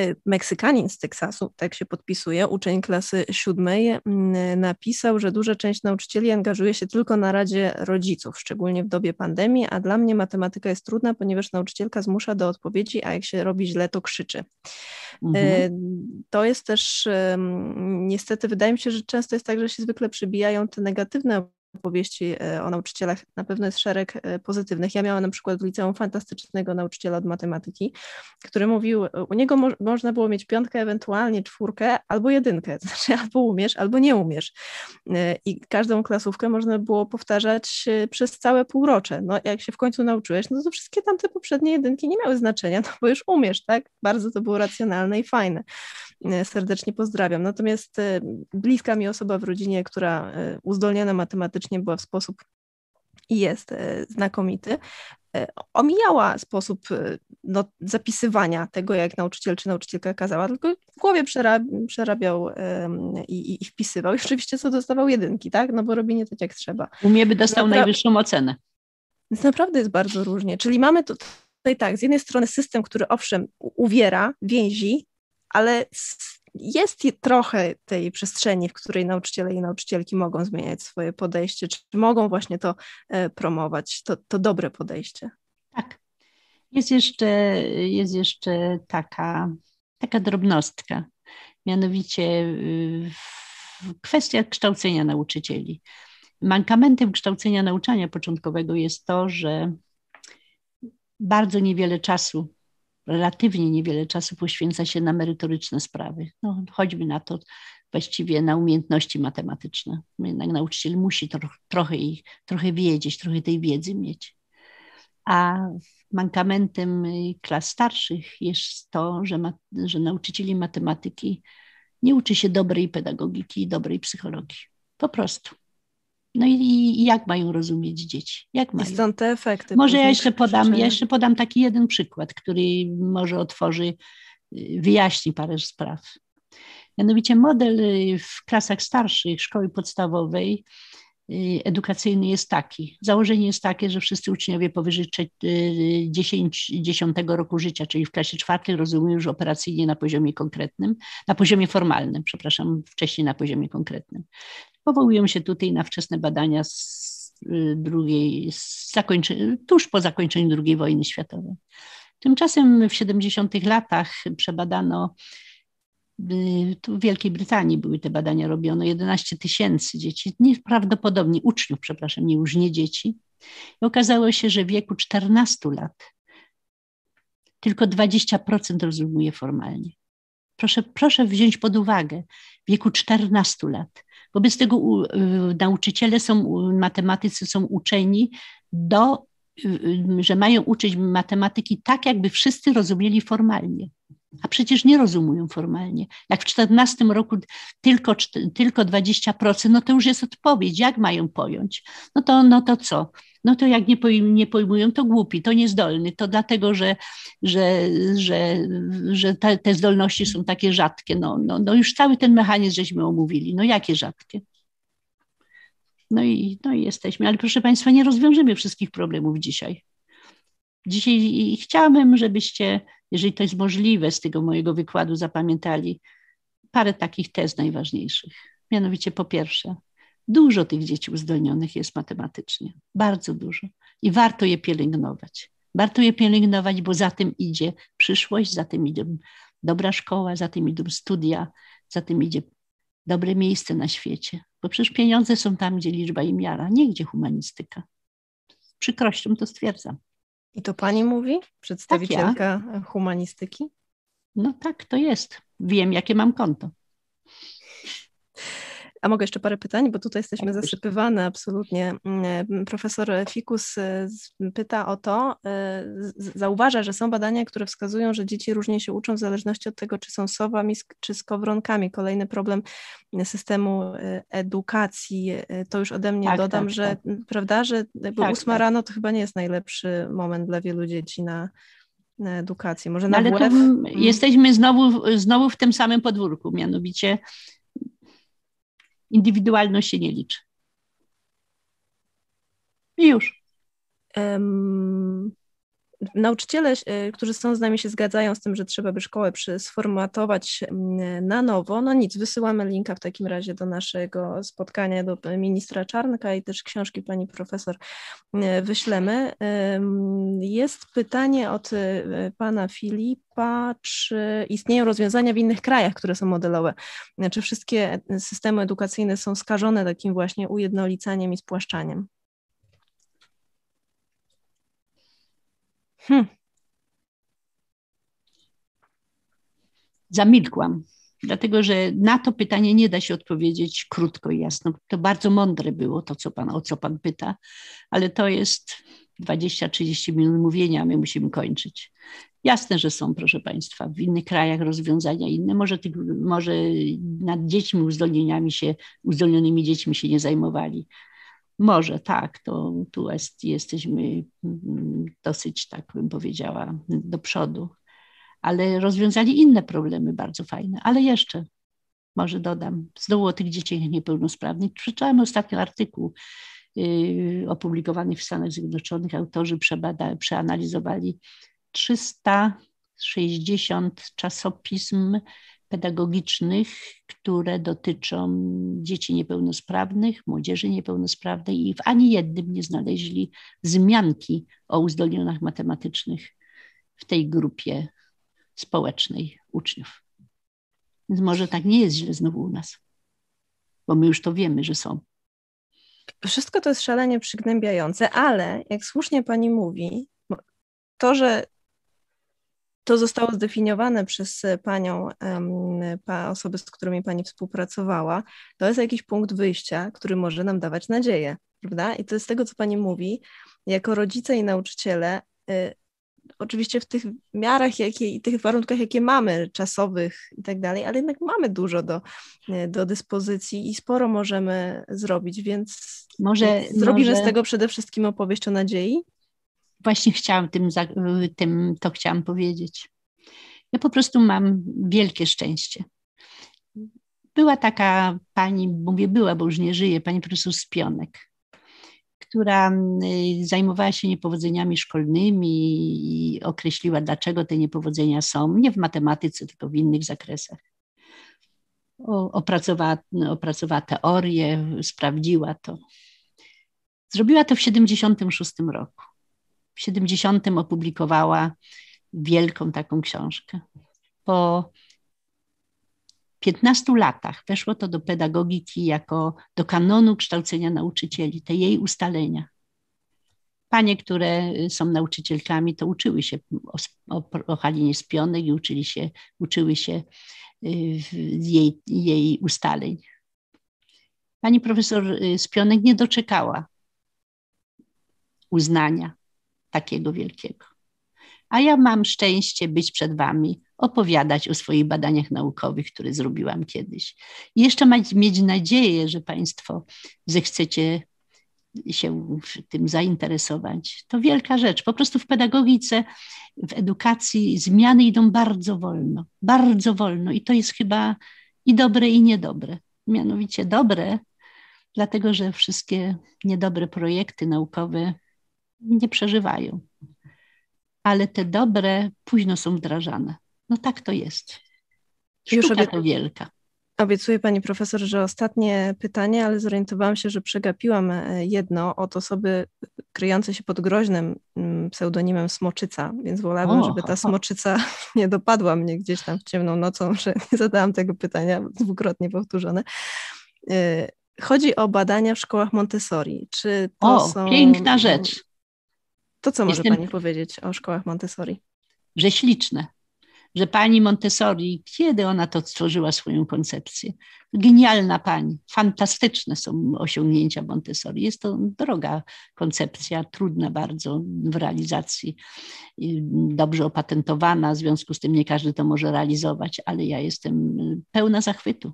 Speaker 1: Y, Meksykanin z Teksasu, tak się podpisuje, uczeń klasy siódmej, mm, napisał, że duża część nauczycieli angażuje się tylko na Radzie Rodziców, szczególnie w dobie pandemii, a dla mnie matematyka jest trudna, ponieważ nauczycielka zmusza do odpowiedzi, a jak się robi źle, to krzyczy. Mhm. Y, to jest też niestety, wydaje mi się, że często jest tak, że się zwykle przybijają te negatywne opowieści e, o nauczycielach na pewno jest szereg e, pozytywnych. Ja miałam na przykład w liceum fantastycznego nauczyciela od matematyki, który mówił, u niego mo można było mieć piątkę, ewentualnie czwórkę albo jedynkę, znaczy albo umiesz, albo nie umiesz. E, I każdą klasówkę można było powtarzać przez całe półrocze. No jak się w końcu nauczyłeś, no to wszystkie tamte poprzednie jedynki nie miały znaczenia, no bo już umiesz, tak? Bardzo to było racjonalne i fajne. Serdecznie pozdrawiam. Natomiast bliska mi osoba w rodzinie, która uzdolniona matematycznie była w sposób jest znakomity, omijała sposób no, zapisywania tego, jak nauczyciel czy nauczycielka kazała, tylko w głowie przerabiał i, i, wpisywał. I oczywiście co dostawał jedynki, tak? No bo robi nie tak, jak trzeba.
Speaker 2: U mnie by dostał Napra najwyższą ocenę.
Speaker 1: Więc naprawdę jest bardzo różnie. Czyli mamy tutaj tak, z jednej strony system, który owszem uwiera, więzi, ale jest trochę tej przestrzeni, w której nauczyciele i nauczycielki mogą zmieniać swoje podejście, czy mogą właśnie to e, promować, to, to dobre podejście.
Speaker 2: Tak. Jest jeszcze, jest jeszcze taka, taka drobnostka, mianowicie y, kwestia kształcenia nauczycieli. Mankamentem kształcenia nauczania początkowego jest to, że bardzo niewiele czasu, relatywnie niewiele czasu poświęca się na merytoryczne sprawy. No, choćby na to właściwie na umiejętności matematyczne. Jednak nauczyciel musi tro, trochę, ich, trochę wiedzieć, trochę tej wiedzy mieć. A mankamentem klas starszych jest to, że, ma, że nauczycieli matematyki nie uczy się dobrej pedagogiki i dobrej psychologii. Po prostu. No i, i, jak mają rozumieć dzieci? Jak mają?
Speaker 1: I stąd te efekty.
Speaker 2: Może ja jeszcze podam, ja jeszcze podam taki jeden przykład, który może otworzy, y, wyjaśni parę spraw. Mianowicie model y, w klasach starszych szkoły podstawowej y, edukacyjny jest taki. Założenie jest takie, że wszyscy uczniowie powyżej 10, 10 roku życia, czyli w klasie czwartej rozumieją już operacyjnie na poziomie konkretnym, na poziomie formalnym, przepraszam, wcześniej na poziomie konkretnym. Powołują się tutaj na wczesne badania z y, drugiej, z tuż po zakończeniu II wojny światowej. Tymczasem w 70 latach przebadano, y, w Wielkiej Brytanii były te badania robione, 11 tysięcy dzieci, nieprawdopodobnie uczniów, przepraszam, nie już nie dzieci. I okazało się, że w wieku 14 lat tylko 20% rozumuje formalnie. Proszę, proszę wziąć pod uwagę, w wieku 14 lat Wobec tego y, nauczyciele są, matematycy są uczeni do, y, y, że mają uczyć matematyki tak, jakby wszyscy rozumieli formalnie. A przecież nie rozumują formalnie. Jak w 14 roku tylko, tylko 20%, no to już jest odpowiedź, jak mają pojąć. No to, no to co? No to jak nie, pojm nie pojmują, to głupi, to niezdolny. To dlatego, że, że, że, że te, te zdolności są takie rzadkie. No, no, no już cały ten mechanizm żeśmy omówili. No jakie rzadkie? No i, no i jesteśmy. Ale proszę Państwa, nie rozwiążemy wszystkich problemów dzisiaj. Dzisiaj chciałabym, żebyście, jeżeli to jest możliwe, z tego mojego wykładu zapamiętali parę takich tez najważniejszych. Mianowicie po pierwsze, dużo tych dzieci uzdolnionych jest matematycznie, bardzo dużo i warto je pielęgnować. Warto je pielęgnować, bo za tym idzie przyszłość, za tym idzie dobra szkoła, za tym idą studia, za tym idzie dobre miejsce na świecie. Bo przecież pieniądze są tam, gdzie liczba i miara, nie gdzie humanistyka. Z przykrością to stwierdzam.
Speaker 1: I to pani mówi? Przedstawicielka tak ja. humanistyki?
Speaker 2: No tak, to jest. Wiem, jakie mam konto.
Speaker 1: A mogę jeszcze parę pytań, bo tutaj jesteśmy zasypywane absolutnie. Mm, profesor Fikus e, pyta o to, e, zauważa, że są badania, które wskazują, że dzieci różnie się uczą w zależności od tego, czy są sowami, czy skowronkami. Kolejny problem systemu e, edukacji. To już ode mnie tak, dodam, tak, że tak. prawda, że jakby tak, ósma tak. rano to chyba nie jest najlepszy moment dla wielu dzieci na, na edukację. Może na no, Ale
Speaker 2: mm. jesteśmy znowu, znowu w tym samym podwórku, mianowicie Indywidualność się nie liczy. I już.
Speaker 1: Nauczyciele, e, którzy są z nami, się zgadzają z tym, że trzeba by szkołę sformatować na nowo. No nic, wysyłamy linka w takim razie do naszego spotkania do ministra Czarnka i też książki pani profesor e, wyślemy. Jest pytanie od e, pana Filipa, czy istnieją rozwiązania w innych krajach, które są modelowe? Czy wszystkie systemy edukacyjne są skażone takim właśnie ujednolicaniem i spłaszczaniem? Hmm.
Speaker 2: Zamilkłam, dlatego że na to pytanie nie da się odpowiedzieć krótko i jasno. To bardzo mądre było to, co pan, o co pan pyta, ale to jest 20-30 minut mówienia, my musimy kończyć. Jasne, że są, proszę Państwa, w innych krajach rozwiązania inne. Może, tych, może nad dziećmi uzdolnieniami się, uzdolnionymi dziećmi się nie zajmowali. Może tak, to tu jest, jesteśmy mm, dosyć, tak bym powiedziała, do przodu. Ale rozwiązali inne problemy bardzo fajne. Ale jeszcze, może dodam, znowu o tych dzieciach niepełnosprawnych. Przeczytałam ostatnio artykuł yy, opublikowany w Stanach Zjednoczonych. Autorzy przebada, przeanalizowali 360 czasopism pedagogicznych, które dotyczą dzieci niepełnosprawnych, młodzieży niepełnosprawnej i w ani jednym nie znaleźli wzmianki o uzdolnieniach matematycznych w tej grupie społecznej uczniów. Więc może tak nie jest źle znowu u nas, bo my już to wiemy, że są.
Speaker 1: Wszystko to jest szalenie przygnębiające, ale jak słusznie pani mówi, to, że to zostało zdefiniowane przez panią, pa, osoby, z którymi pani współpracowała, to jest jakiś punkt wyjścia, który może nam dawać nadzieję, prawda? I to jest tego, co pani mówi, jako rodzice i nauczyciele, y, oczywiście w tych miarach jakie, i tych warunkach, jakie mamy, czasowych i tak dalej, ale jednak mamy dużo do, y, do dyspozycji i sporo możemy zrobić, więc może, zrobimy może... z tego przede wszystkim opowieść o nadziei
Speaker 2: właśnie chciałam tym, tym to chciałam powiedzieć. Ja po prostu mam wielkie szczęście. Była taka pani, mówię była, bo już nie żyje, pani profesor Spionek, która y, zajmowała się niepowodzeniami szkolnymi i określiła, dlaczego te niepowodzenia są, nie w matematyce, tylko w innych zakresach. Opracowała, opracowała teorię, sprawdziła to. Zrobiła to w 1976 roku w 70 opublikowała wielką taką książkę. Po 15 latach weszło to do pedagogiki jako do kanonu kształcenia nauczycieli, te jej ustalenia. Panie, które są nauczycielkami, to uczyły się o, o, o Halinie Spionek i uczyli się, uczyły się y, jej, jej ustaleń. Pani profesor y, Spionek nie doczekała uznania takiego wielkiego. A ja mam szczęście być przed Wami, opowiadać o swoich badaniach naukowych, które zrobiłam kiedyś. I jeszcze mieć, nadzieję, że Państwo zechcecie się tym zainteresować. To wielka rzecz. Po prostu w pedagogice, w edukacji zmiany idą bardzo wolno, bardzo wolno i to jest chyba i dobre, i niedobre. Mianowicie dobre, dlatego że wszystkie niedobre projekty naukowe nie przeżywają. Ale te dobre późno są wdrażane. No tak to jest. Sztuka Już to wielka.
Speaker 1: Obiecuję pani profesor, że ostatnie pytanie, ale zorientowałam się, że przegapiłam e, jedno od osoby kryjącej się pod groźnym mm, pseudonimem Smoczyca, więc wolałabym, żeby ta Smoczyca nie dopadła mnie gdzieś tam w ciemną nocą, że nie zadałam tego pytania, dwukrotnie powtórzone. E, chodzi o badania w szkołach Montessori. Czy to
Speaker 2: o,
Speaker 1: są...
Speaker 2: piękna rzecz.
Speaker 1: To co może Jestem... Pani powiedzieć o szkołach Montessori?
Speaker 2: Że śliczne, że pani Montessori, kiedy ona to stworzyła swoją koncepcję? Genialna pani, fantastyczne są osiągnięcia Montessori. Jest to droga koncepcja, trudna bardzo w realizacji, dobrze opatentowana, w związku z tym nie każdy to może realizować, ale ja jestem pełna zachwytu.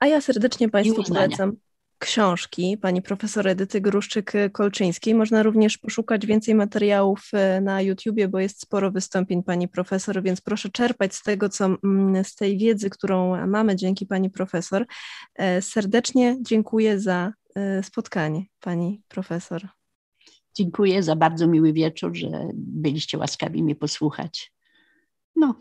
Speaker 1: A ja serdecznie Państwu polecam książki pani profesor Edyty Gruszczyk-Kolczyńskiej. Można również poszukać więcej materiałów e, na YouTubie, bo jest sporo wystąpień pani profesor, więc proszę czerpać z tego, co mm, z tej wiedzy, którą mamy dzięki pani profesor. E, serdecznie dziękuję za e, spotkanie pani profesor.
Speaker 2: Dziękuję za bardzo miły wieczór, że byliście łaskawi mnie posłuchać. No,